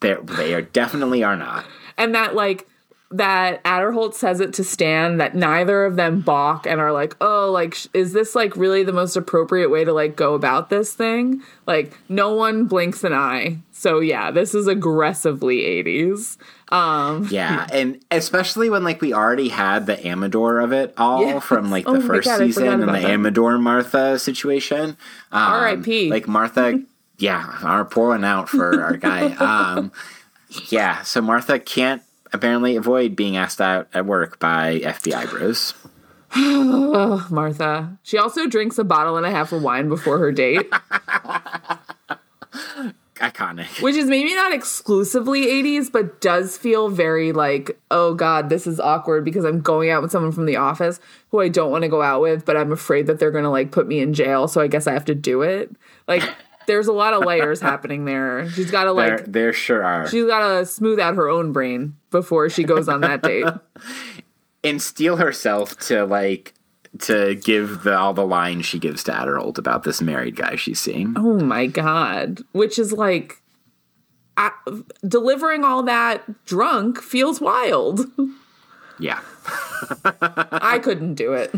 they they are definitely are not. and that like that Adderholt says it to Stan that neither of them balk and are like, "Oh, like is this like really the most appropriate way to like go about this thing?" Like no one blinks an eye. So yeah, this is aggressively 80s. Um Yeah, and especially when like we already had the Amador of it all Yeah. from like Oh the my first God, season and the that. Amador Martha situation. Um, R.I.P.. Like Martha, yeah, our pour one out for our guy. Um, yeah, so Martha can't apparently avoid being asked out at work by FBI bros. Martha. She also drinks a bottle and a half of wine before her date, Iconic. which is maybe not exclusively 80s, but does feel very like, oh God, this is awkward because I'm going out with someone from the office who I don't want to go out with, but I'm afraid that they're going to like put me in jail. So I guess I have to do it. Like, there's a lot of layers happening there. She's got to There, like, there sure are. she's got to smooth out her own brain before she goes on that date. and steel herself to like to give the all the lines she gives to Adderholt about this married guy she's seeing. Oh my god! Which is like I, delivering all that drunk feels wild. Yeah. I couldn't do it.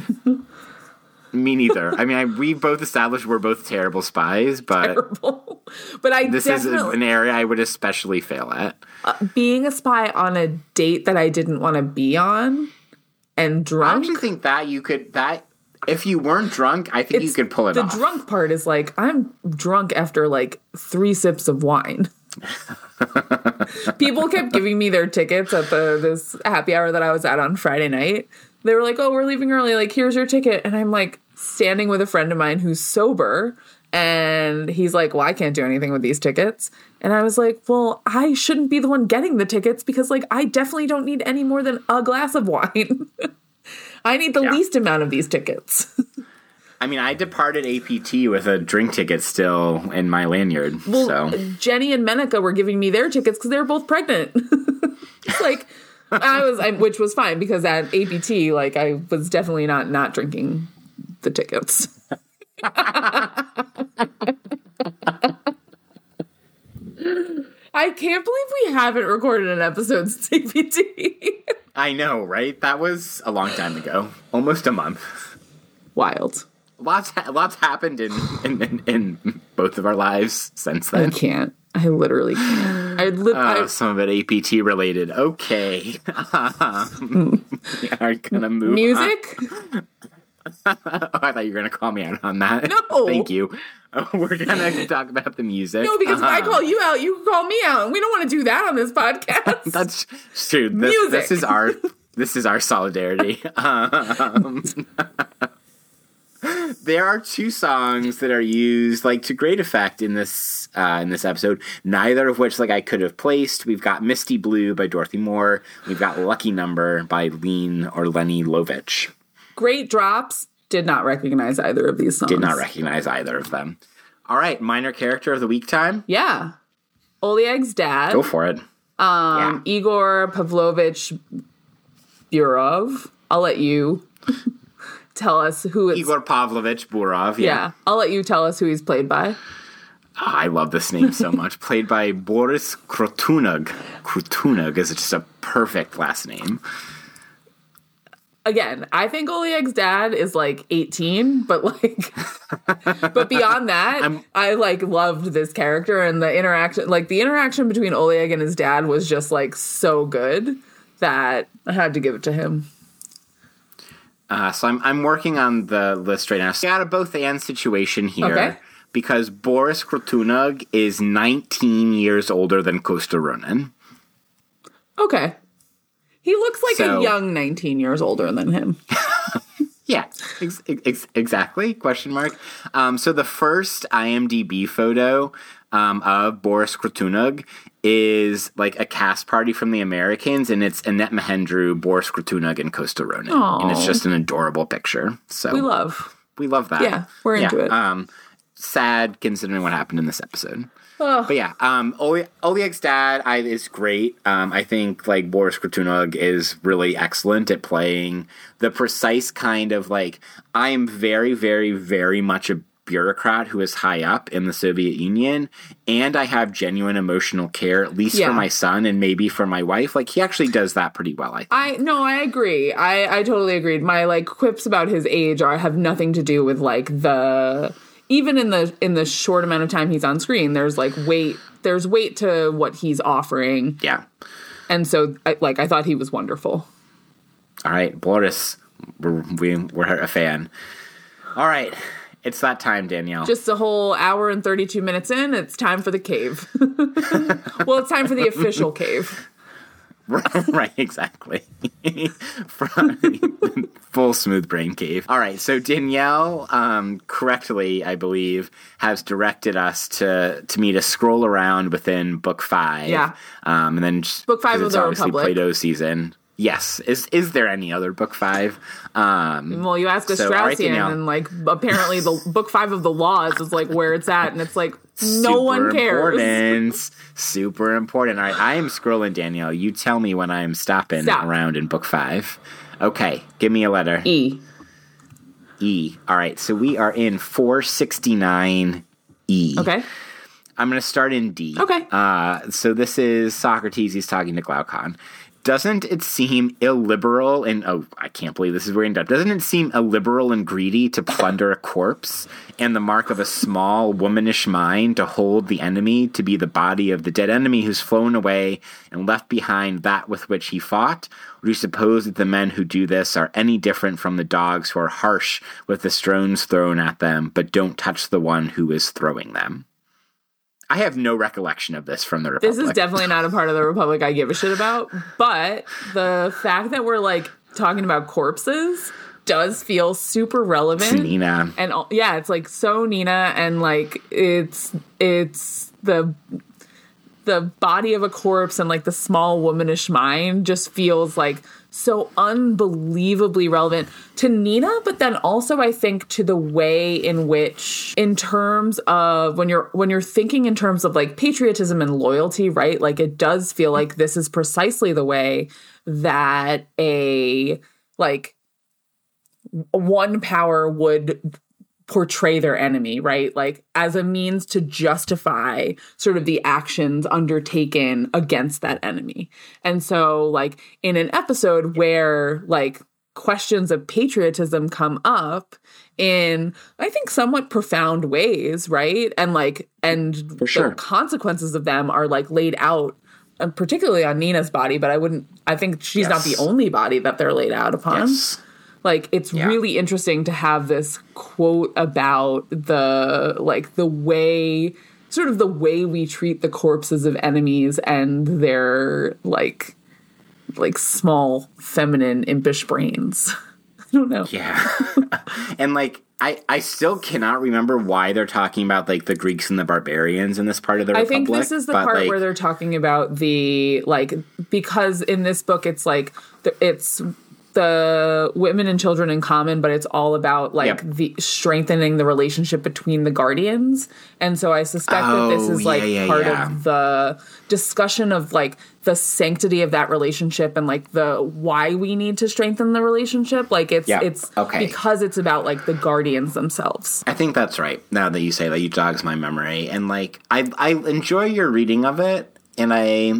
Me neither. I mean, I, we both established we're both terrible spies, but terrible. but I this is an area I would especially fail at. Uh, being a spy on a date that I didn't want to be on and drunk. I actually think that you could that if you weren't drunk, I think you could pull it the off. drunk part is like I'm drunk after like three sips of wine. People kept giving me their tickets at the this happy hour that I was at on Friday night. They were like, "Oh, we're leaving early. Like, here's your ticket." And I'm like standing with a friend of mine who's sober, and he's like, "Well, I can't do anything with these tickets." And I was like, "Well, I shouldn't be the one getting the tickets because like I definitely don't need any more than a glass of wine. I need the Yeah. least amount of these tickets." I mean, I departed APT with a drink ticket still in my lanyard. Well, so Jenny and Menica were giving me their tickets because they were both pregnant. it's like I was, I, which was fine because at APT, like I was definitely not not drinking the tickets. I can't believe we haven't recorded an episode since APT. I know, right? That was a long time ago, almost a month. Wild. Lots, lots happened in, in, in, in both of our lives since then. I can't. I literally can't. I, li- Uh, I some of it APT related. Okay, we are gonna move. on. music. Oh, I thought you were gonna call me out on that. No. thank you. Oh, we're gonna talk about the music. No, because if I Uh-huh. call you out, you call me out, and we don't want to do that on this podcast. That's true. This, Music. this is our this is our solidarity. Um, there are two songs that are used like to great effect in this uh, in this episode. Neither of which like I could have placed. We've got "Misty Blue" by Dorothy Moore. We've got "Lucky Number" by Lean or Lenny Lovich. Great drops. Did not recognize either of these songs. Did not recognize either of them. All right, minor character of the week time. Yeah. Oleg's dad, Go for it. um, Igor Pavlovich Burov. I'll let you tell us who it's. Igor Pavlovich Burov. Yeah. yeah, I'll let you tell us who he's played by. Ah, I love this name so much. Played by Boris Krutonog. Krutonog is just a perfect last name. Again, I think Oleg's dad is like 18, but like, but beyond that, I like loved this character and the interaction. Like the interaction between Oleg and his dad was just like so good that I had to give it to him. Uh, so I'm I'm working on the list right now. So got a both and situation here. Okay. Because Boris Krutonog is 19 years older than Costa Ronin. Okay. He looks like So- a young 19 years older than him. Yeah, ex- ex- exactly. Question mark. Um, so the first IMDb photo um, of Boris Krutonog is like a cast party from The Americans, and it's Annette Mahendru, Boris Krutonog, and Costa Ronin, and it's just an adorable picture. So We love. we love that. Yeah, we're into it. Um, sad considering what happened in this episode. But yeah, um, Oleg's dad I, is great. Um, I think like Boris Krutonog is really excellent at playing the precise kind of like I am very, very, very much a bureaucrat who is high up in the Soviet Union, and I have genuine emotional care, at least Yeah. for my son and maybe for my wife. Like he actually does that pretty well. I think. I no, I agree. I I totally agreed. My like quips about his age are have nothing to do with like the even in the in the short amount of time he's on screen. There's like weight. There's weight to what he's offering, yeah. and so I, like I thought he was wonderful. All right, Boris, we're, we, we're a fan. All right, it's that time, Danielle. Just a whole hour and thirty two minutes in, it's time for the cave. well, it's time for the official cave. right, exactly. From full smooth brain cave. All right, so Danielle, um, correctly, I believe, has directed us to to me to scroll around within book five. Yeah. um, and then just- Book five of the Republic. Plato season. Yes, is is there any other book five? Um, Well, you ask a So, Straussian, and like apparently the book five of the laws is like where it's at, and it's like no super one cares. Important. Super important. All right, I am scrolling, Danielle. You tell me when I am stopping Stop. around in book five. Okay, give me a letter. E. E. All right, so we are in 469 E. Okay. I'm going to start in D. Okay. Uh, so this is Socrates. He's talking to Glaucon. Doesn't it seem illiberal and oh, I can't believe this is where we end up. Doesn't it seem illiberal and greedy to plunder a corpse and the mark of a small womanish mind to hold the enemy to be the body of the dead enemy who's flown away and left behind that with which he fought? Do you suppose that the men who do this are any different from the dogs who are harsh with the stones thrown at them, but don't touch the one who is throwing them? I have no recollection of this from the Republic. This is definitely not a part of the Republic I give a shit about. But the fact that we're like talking about corpses does feel super relevant. Nina. And yeah, it's like so Nina, and like it's it's the the body of a corpse and like the small womanish mind just feels like so unbelievably relevant to Nina, but then also I think to the way in which in terms of when you're when you're thinking in terms of like patriotism and loyalty, right? Like it does feel like this is precisely the way that a like one power would portray their enemy, right? Like as a means to justify sort of the actions undertaken against that enemy. And so, like, in an episode where, like, questions of patriotism come up in i think somewhat profound ways right and like and For sure. the consequences of them are like laid out uh, particularly on nina's body but i wouldn't i think she's not the only body that they're laid out upon Yes. Like it's Yeah. really interesting to have this quote about the like the way sort of the way we treat the corpses of enemies and their like like small feminine impish brains i don't know Yeah. and like I, I still cannot remember why they're talking about like the Greeks and the barbarians in this part of the I Republic. think this is the part like, where they're talking about the like because in this book it's like it's the women and children in common, but it's all about like Yep. the strengthening the relationship between the guardians. And so I suspect that this Oh, is like yeah, yeah, part yeah. of the discussion of like the sanctity of that relationship and like the why we need to strengthen the relationship. Like it's Yeah, it's okay. because it's about like the guardians themselves. I think that's right. Now that you say that, you jogs my memory, and like I I enjoy your reading of it, and I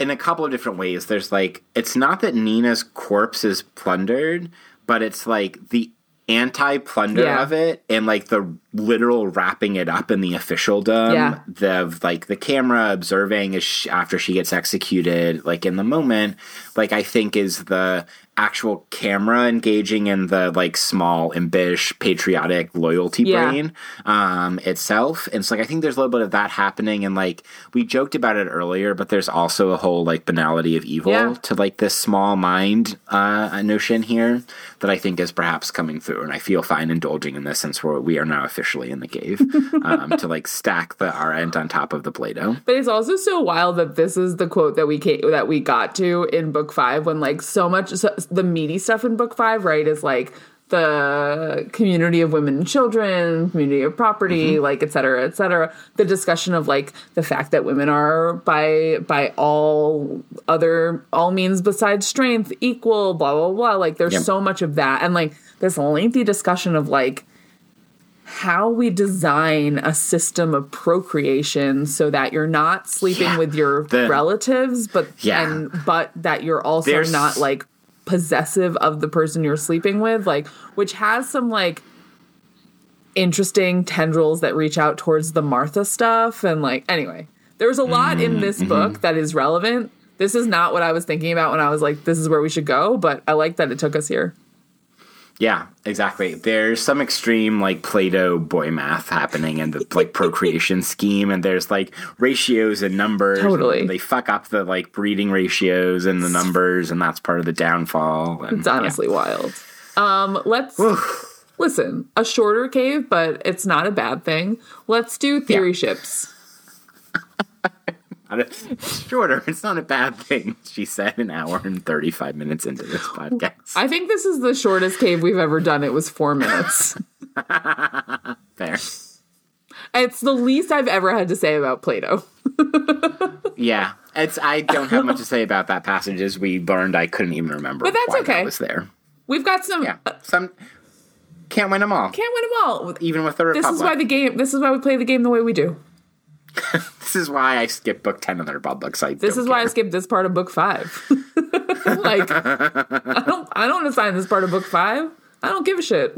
in a couple of different ways. There's like it's not that Nina's corpse is plundered, but it's like the anti-plunder Yeah. of it and like the literal wrapping it up in the officialdom Yeah. the like the camera observing she, after she gets executed like in the moment like i think is the actual camera engaging in the like small impish patriotic loyalty Yeah. brain um itself and so like i think there's a little bit of that happening and like we joked about it earlier but there's also a whole like banality of evil Yeah. to like this small mind uh notion here that i think is perhaps coming through and i feel fine indulging in this since we're, we are now officially in the cave um to like stack the Arendt on top of the Plato. But it's also so wild that this is the quote that we came, that we got to in book five when like so much so, the meaty stuff in book five, right, is like the community of women and children, community of property, Mm-hmm. like et cetera, et cetera. The discussion of like the fact that women are by by all other all means besides strength equal, blah blah blah. Like there's Yep. so much of that, and like this lengthy discussion of like how we design a system of procreation so that you're not sleeping Yeah. with your The- relatives but Yeah. and but that you're also There's- not like possessive of the person you're sleeping with like which has some like interesting tendrils that reach out towards the Martha stuff and like anyway there's a lot in mm-hmm. this mm-hmm. book that is relevant. This is not what I was thinking about when I was like this is where we should go but I like that it took us here Yeah, exactly. There's some extreme like Plato boy math happening in the like procreation scheme, and there's like ratios and numbers. Totally. and they fuck up the like breeding ratios and the numbers, and that's part of the downfall. And, It's honestly wild. Um, let's listen. A shorter cave, but it's not a bad thing. Let's do theory Yeah. ships. yeah. It's shorter. It's not a bad thing. She said an hour and thirty five minutes into this podcast. I think this is the shortest cave we've ever done. It was four minutes. Fair. it's the least I've ever had to say about Plato. Yeah, it's. I don't have much to say about that passage. As we learned, I couldn't even remember. But that's okay. That was there. We've got some. Yeah, some can't win them all. can't win them all. even with the Republic. This is why the game. This is why we play the game the way we do. This is why I skipped book 10 of the Republic. So I This is why I care. skipped this part of book five. like, I don't. I don't assign this part of book five. I don't give a shit.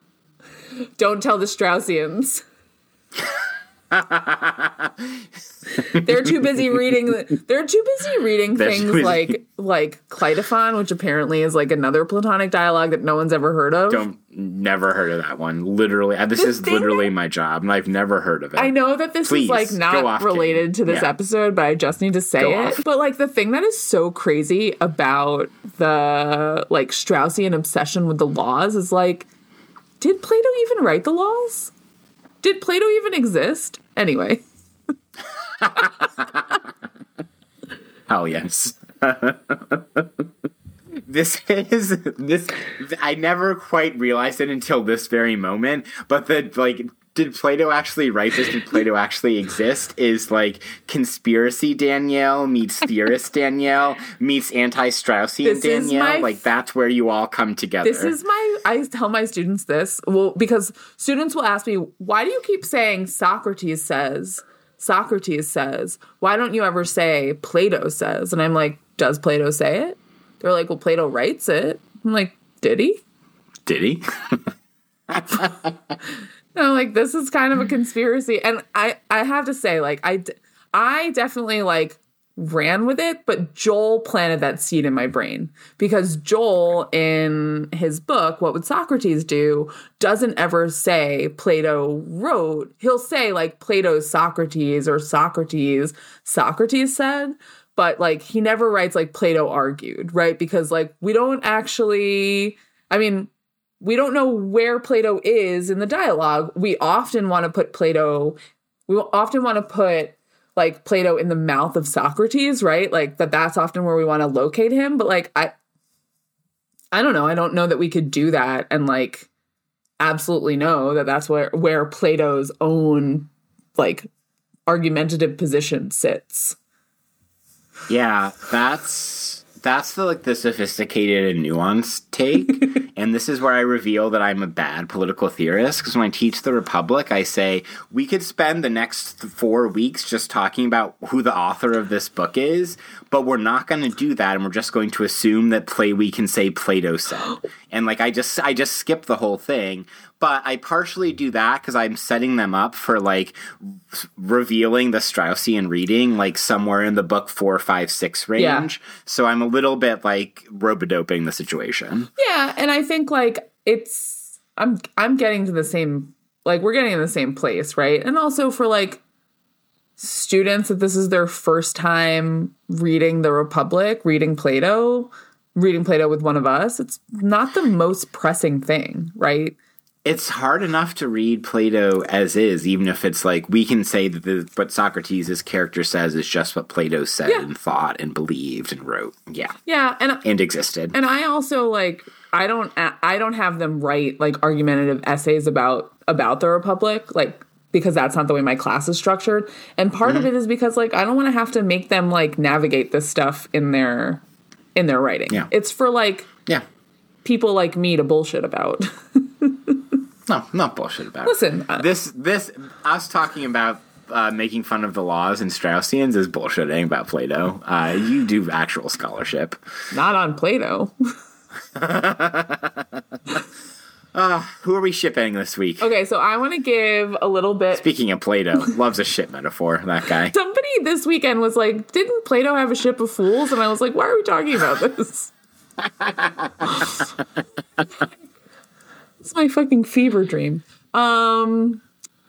don't tell the Straussians. they're too busy reading. They're too busy reading They're things busy. like like Cleitophon, which apparently is like another Platonic dialogue that no one's ever heard of. Don't never heard of that one. Literally, uh, this is literally that- my job, and I've never heard of it. I know that this Please, is like not related to this Yeah. episode, but I just need to say Go it. off. But like the thing that is so crazy about the like Straussian obsession with the laws is like, did Plato even write the laws? Did Plato even exist? Anyway, Hell yes. this is this. I never quite realized it until this very moment. But the like, did Plato actually write this? Did Plato actually exist? Is like conspiracy Danielle meets theorist Danielle meets anti-Straussian Danielle. my- like that's where you all come together. this is my. I tell my students this well because students will ask me, why do you keep saying Socrates says? Socrates says. Why don't you ever say Plato says? And I'm like, does Plato say it? They're like, well, Plato writes it. I'm like, did he? Did he? I'm like, this is kind of a conspiracy. And I, I have to say, like, I, I definitely like ran with it, but Joel planted that seed in my brain because Joel, in his book, What Would Socrates Do, doesn't ever say Plato wrote. He'll say, like, Plato's Socrates or Socrates, Socrates said. But like he never writes like Plato argued, right? Because like we don't actually I mean, we don't know where Plato is in the dialogue. We often want to put Plato, we often want to put like Plato in the mouth of Socrates, right? Like that that's often where we want to locate him, but like I I don't know. I don't know that we could do that and like absolutely know that that's where where Plato's own like argumentative position sits. Yeah, that's that's the like the sophisticated and nuanced take, and this is where I reveal that I'm a bad political theorist. Because when I teach the Republic, I say we could spend the next four weeks just talking about who the author of this book is, but we're not going to do that, and we're just going to assume that play we can say Plato said, and like I just I just skip the whole thing. But I partially do that because I'm setting them up for like revealing the Straussian reading like somewhere in the book four, five, six range. Yeah. So I'm a little bit like robodoping the situation. Yeah, and I think like it's I'm I'm getting to the same like we're getting in the same place, right? And also for like students that this is their first time reading the Republic, reading Plato, reading Plato with one of us, it's not the most pressing thing, right? It's hard enough to read Plato as is, even if it's like we can say that the, what Socrates' character says is just what Plato said Yeah. and thought and believed and wrote. Yeah. Yeah, and And existed. and I also like I don't I don't have them write like argumentative essays about about the republic like because that's not the way my class is structured and part mm-hmm. of it is because like I don't want to have to make them like navigate this stuff in their in their writing. Yeah. It's for like yeah people like me to bullshit about. no, not bullshit about. Listen, uh, this this us talking about uh, making fun of the laws and Straussians is bullshitting about Plato. Uh, you do actual scholarship. Not on Plato. uh, who are we shipping this week? Okay, so I want to give a little bit. Speaking of Plato, loves a ship metaphor, that guy. Somebody this weekend was like, Didn't Plato have a ship of fools? And I was like, Why are we talking about this? it's my fucking fever dream. Um,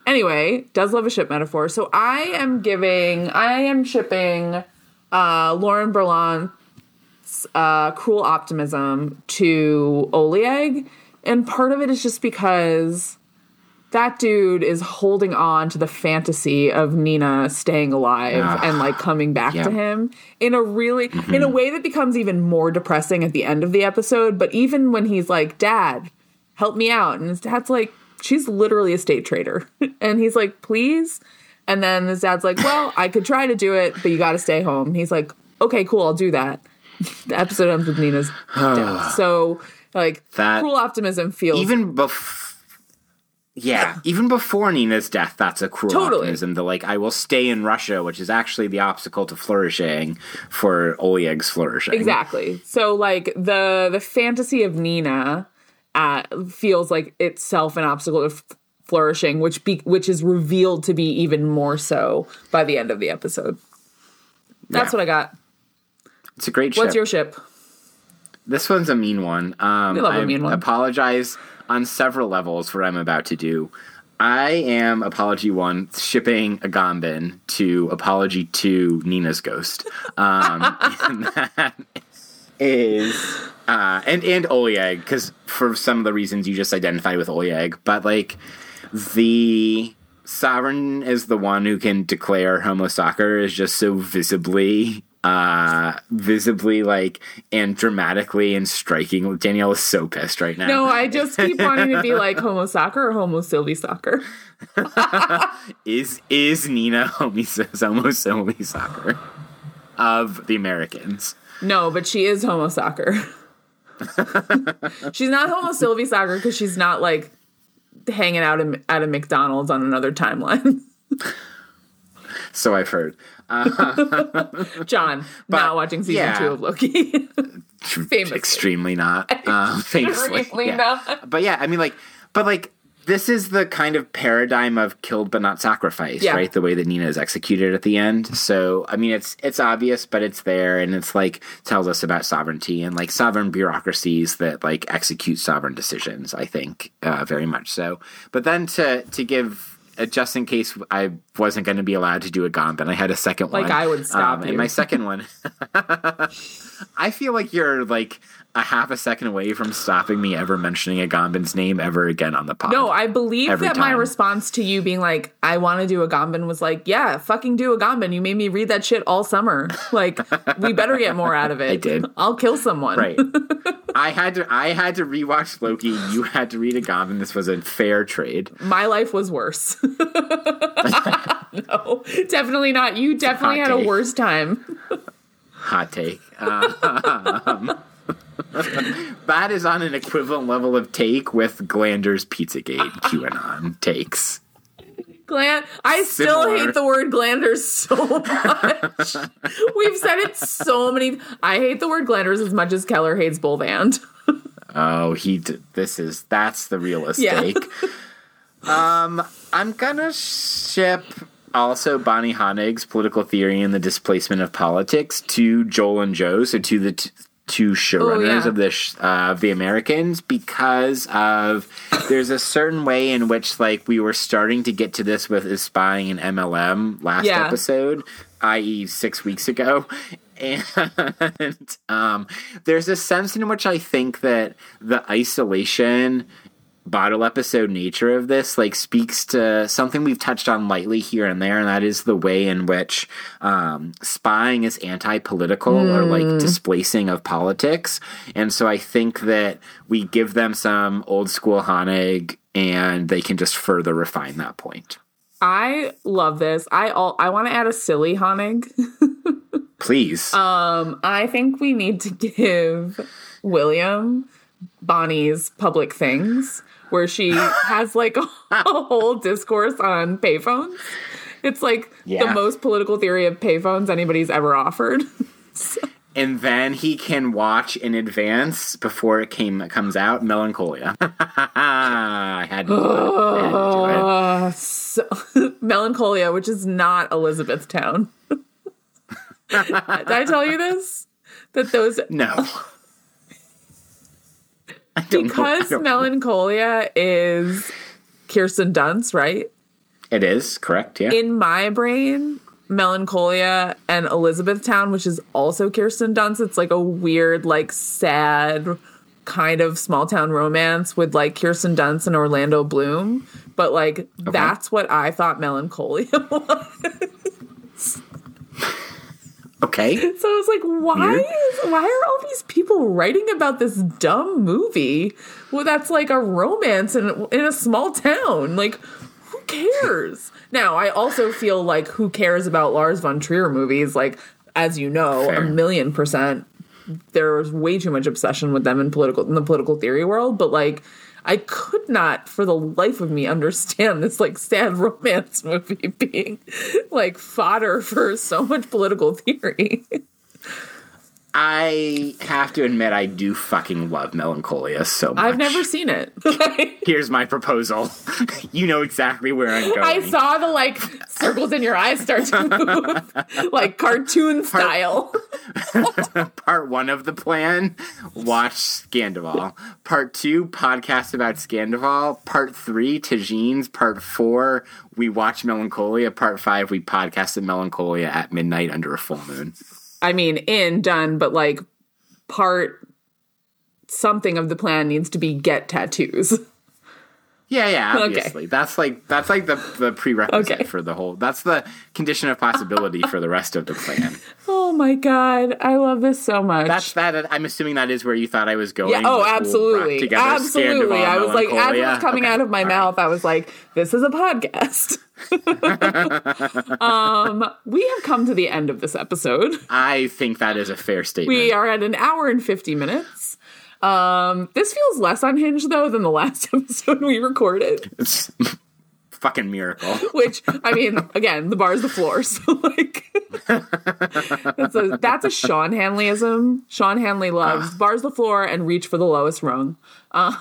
Anyway, does love a ship metaphor. So I am giving, I am shipping uh, Lauren Berlant's uh, Cruel Optimism to Oleg. And part of it is just because that dude is holding on to the fantasy of Nina staying alive uh, and like coming back yeah. to him in a really mm-hmm. in a way that becomes even more depressing at the end of the episode. But even when he's like, Dad, help me out, and his dad's like, she's literally a state traitor. and he's like, please. And then his dad's like, well, I could try to do it, but you got to stay home. He's like, okay, cool, I'll do that. the episode ends with Nina's death. So, like, that cruel optimism feels even before. Yeah, even before Nina's death, that's a cruel totally. optimism. The like, I will stay in Russia, which is actually the obstacle to flourishing for Oleg's flourishing. Exactly. So, like the the fantasy of Nina uh, feels like itself an obstacle to f- flourishing, which be, which is revealed to be even more so by the end of the episode. That's yeah. what I got. It's a great ship. What's your ship? This one's a mean one. Um, we love I a mean one. apologize on several levels for what I'm about to do. I am apology one shipping Agamben to apology two Nina's ghost. Um, and that is uh, and and Oleg because for some of the reasons you just identified with Oleg, but like the sovereign is the one who can declare homo sacer is just so visibly uh visibly like and dramatically and striking. Danielle is so pissed right now. No i just keep wanting to be like homo sacer or homo sylvie sacer is is nina homo, homo sylvie sacer of the americans? No but she is homo sacer she's not Homo Sylvie Sacer because she's not like hanging out in, at a McDonald's on another timeline. so I've heard. Uh, John, but, not watching season yeah. two of Loki. famously. Extremely not. Uh, famously. yeah. Not. But yeah, I mean, like, but like, this is the kind of paradigm of killed but not sacrificed, yeah. right? The way that Nina is executed at the end. So, I mean, it's it's obvious, but it's there, and it's like tells us about sovereignty and like sovereign bureaucracies that like execute sovereign decisions. I think uh, very much so. But then to to give uh, just in case I wasn't going to be allowed to do a Agamben, I had a second like one. Like I would stop um, you. And my second one, I feel like you're like a half a second away from stopping me ever mentioning Agamben's name ever again on the pod. No, I believe that time. my response to you being like, I want to do Agamben was like, yeah, fucking do Agamben. You made me read that shit all summer. Like, we better get more out of it. I did. I'll kill someone. Right. I had to I had to rewatch Loki. You had to read Agamben. This was a fair trade. My life was worse. no, definitely not. You definitely had take. a worse time. Hot take. Um, that is on an equivalent level of take with Glander's Pizzagate QAnon takes. Gland. I still Similar. hate the word glanders so much. We've said it so many. I hate the word glanders as much as Keller hates Bolvand. oh, he. D- this is that's the real mistake. Yeah. um, I'm gonna ship also Bonnie Honig's political theory and the displacement of politics to Joel and Joe, so to the t- two showrunners oh, yeah. of this uh, of the Americans because of there's a certain way in which like we were starting to get to this with is spying and MLM last yeah. episode, i.e., six weeks ago. And um, there's a sense in which I think that the isolation bottle episode nature of this like speaks to something we've touched on lightly here and there and that is the way in which um, spying is anti-political mm. or like displacing of politics. And so i think that we give them some old school Honig and they can just further refine that point. I love this. I all i want to add a silly Honig. Please. Um i think we need to give william Bonnie's public things where she has like a, a whole discourse on payphones. It's like yeah. the most political theory of payphones anybody's ever offered. so. And then he can watch in advance before it came comes out. Melancholia. I had to do it. had to do it. So, Melancholia, which is not Elizabethtown. Did I tell you this? That those no because Melancholia is Kirsten Dunst, right? It is correct. Yeah. In my brain, Melancholia and Elizabethtown, which is also Kirsten Dunst, it's like a weird, like sad kind of small town romance with like Kirsten Dunst and Orlando Bloom. But like okay. that's what I thought Melancholia was. Okay. So I was like, why is why are all these people writing about this dumb movie? Well, that's like a romance in in a small town. Like, who cares? now, I also feel like who cares about Lars von Trier movies? Like, as you know, Fair. a million percent. There's way too much obsession with them in political in the political theory world, but like I could not for the life of me understand this like sad romance movie being like fodder for so much political theory. I have to admit, I do fucking love Melancholia so much. I've never seen it. Here's my proposal. you know exactly where I'm going. I saw the like circles in your eyes start to move, like cartoon style. Part, part one of the plan: watch Scandoval. Part two: podcast about Scandoval. Part three: Tagines. Part four: we watch Melancholia. Part five: we podcasted Melancholia at midnight under a full moon. I mean, in, done, but like part something of the plan needs to be get tattoos. Yeah, yeah, obviously. Okay. That's like that's like the the prerequisite okay. for the whole. That's the condition of possibility for the rest of the plan. Oh my god, I love this so much. That's that. I'm assuming that is where you thought I was going. Yeah. Oh, absolutely, together, absolutely. I was like, as it was coming okay. out of my All mouth, right. I was like, this is a podcast. um, we have come to the end of this episode. I think that is a fair statement. We are at an hour and fifty minutes. Um, this feels less unhinged though than the last episode we recorded. It's fucking miracle. Which I mean, again, the bar is the floor, so like that's a that's a Sean Hanleyism. Sean Hanley loves uh, bars the floor and reach for the lowest rung. Uh,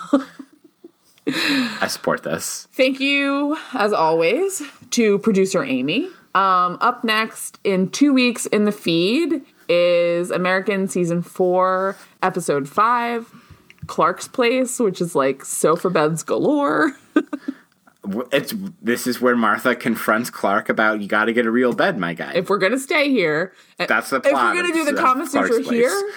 I support this. Thank you, as always, to producer Amy. Um, up next in two weeks in the feed is American season four, episode five, Clark's Place, which is like sofa beds galore. it's this is where Martha confronts Clark about you got to get a real bed, my guy. If we're gonna stay here, that's the plot. If we're gonna do the Kama Sutra here,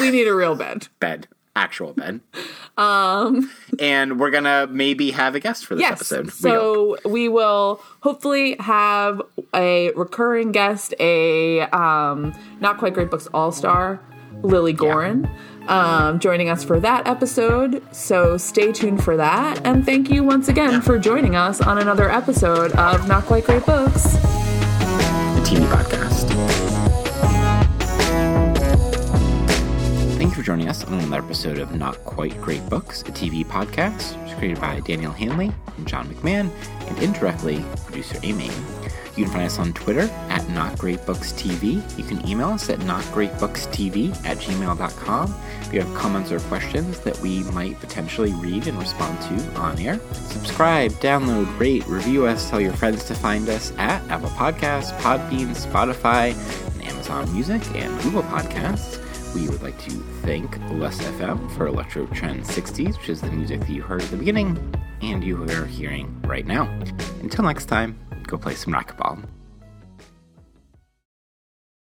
we need a real bed. bed actual Ben. Um, and we're gonna maybe have a guest for this yes, episode. So we, we, will hopefully have a recurring guest, a um, not quite great books all star, Lily Gorin. Yeah. Um, joining us for that episode. So stay tuned for that. And thank you once again for joining us on another episode of Not Quite Great Books, the TV podcast. Joining us on another episode of Not Quite Great Books, a TV podcast. Created by Daniel Hanley and John McMahon, and indirectly producer Amy. You can find us on Twitter at Not Great Books TV. You can email us at notgreatbookstv at gmail.com if you have comments or questions that we might potentially read and respond to on air. Subscribe, download, rate, review us, tell your friends to find us at Apple Podcasts, Podbean, Spotify, and Amazon Music, and Google Podcasts we would like to thank Lesfm for Electro Trend 60s, which is the music that you heard at the beginning and you are hearing right now. Until next time, go play some racquetball.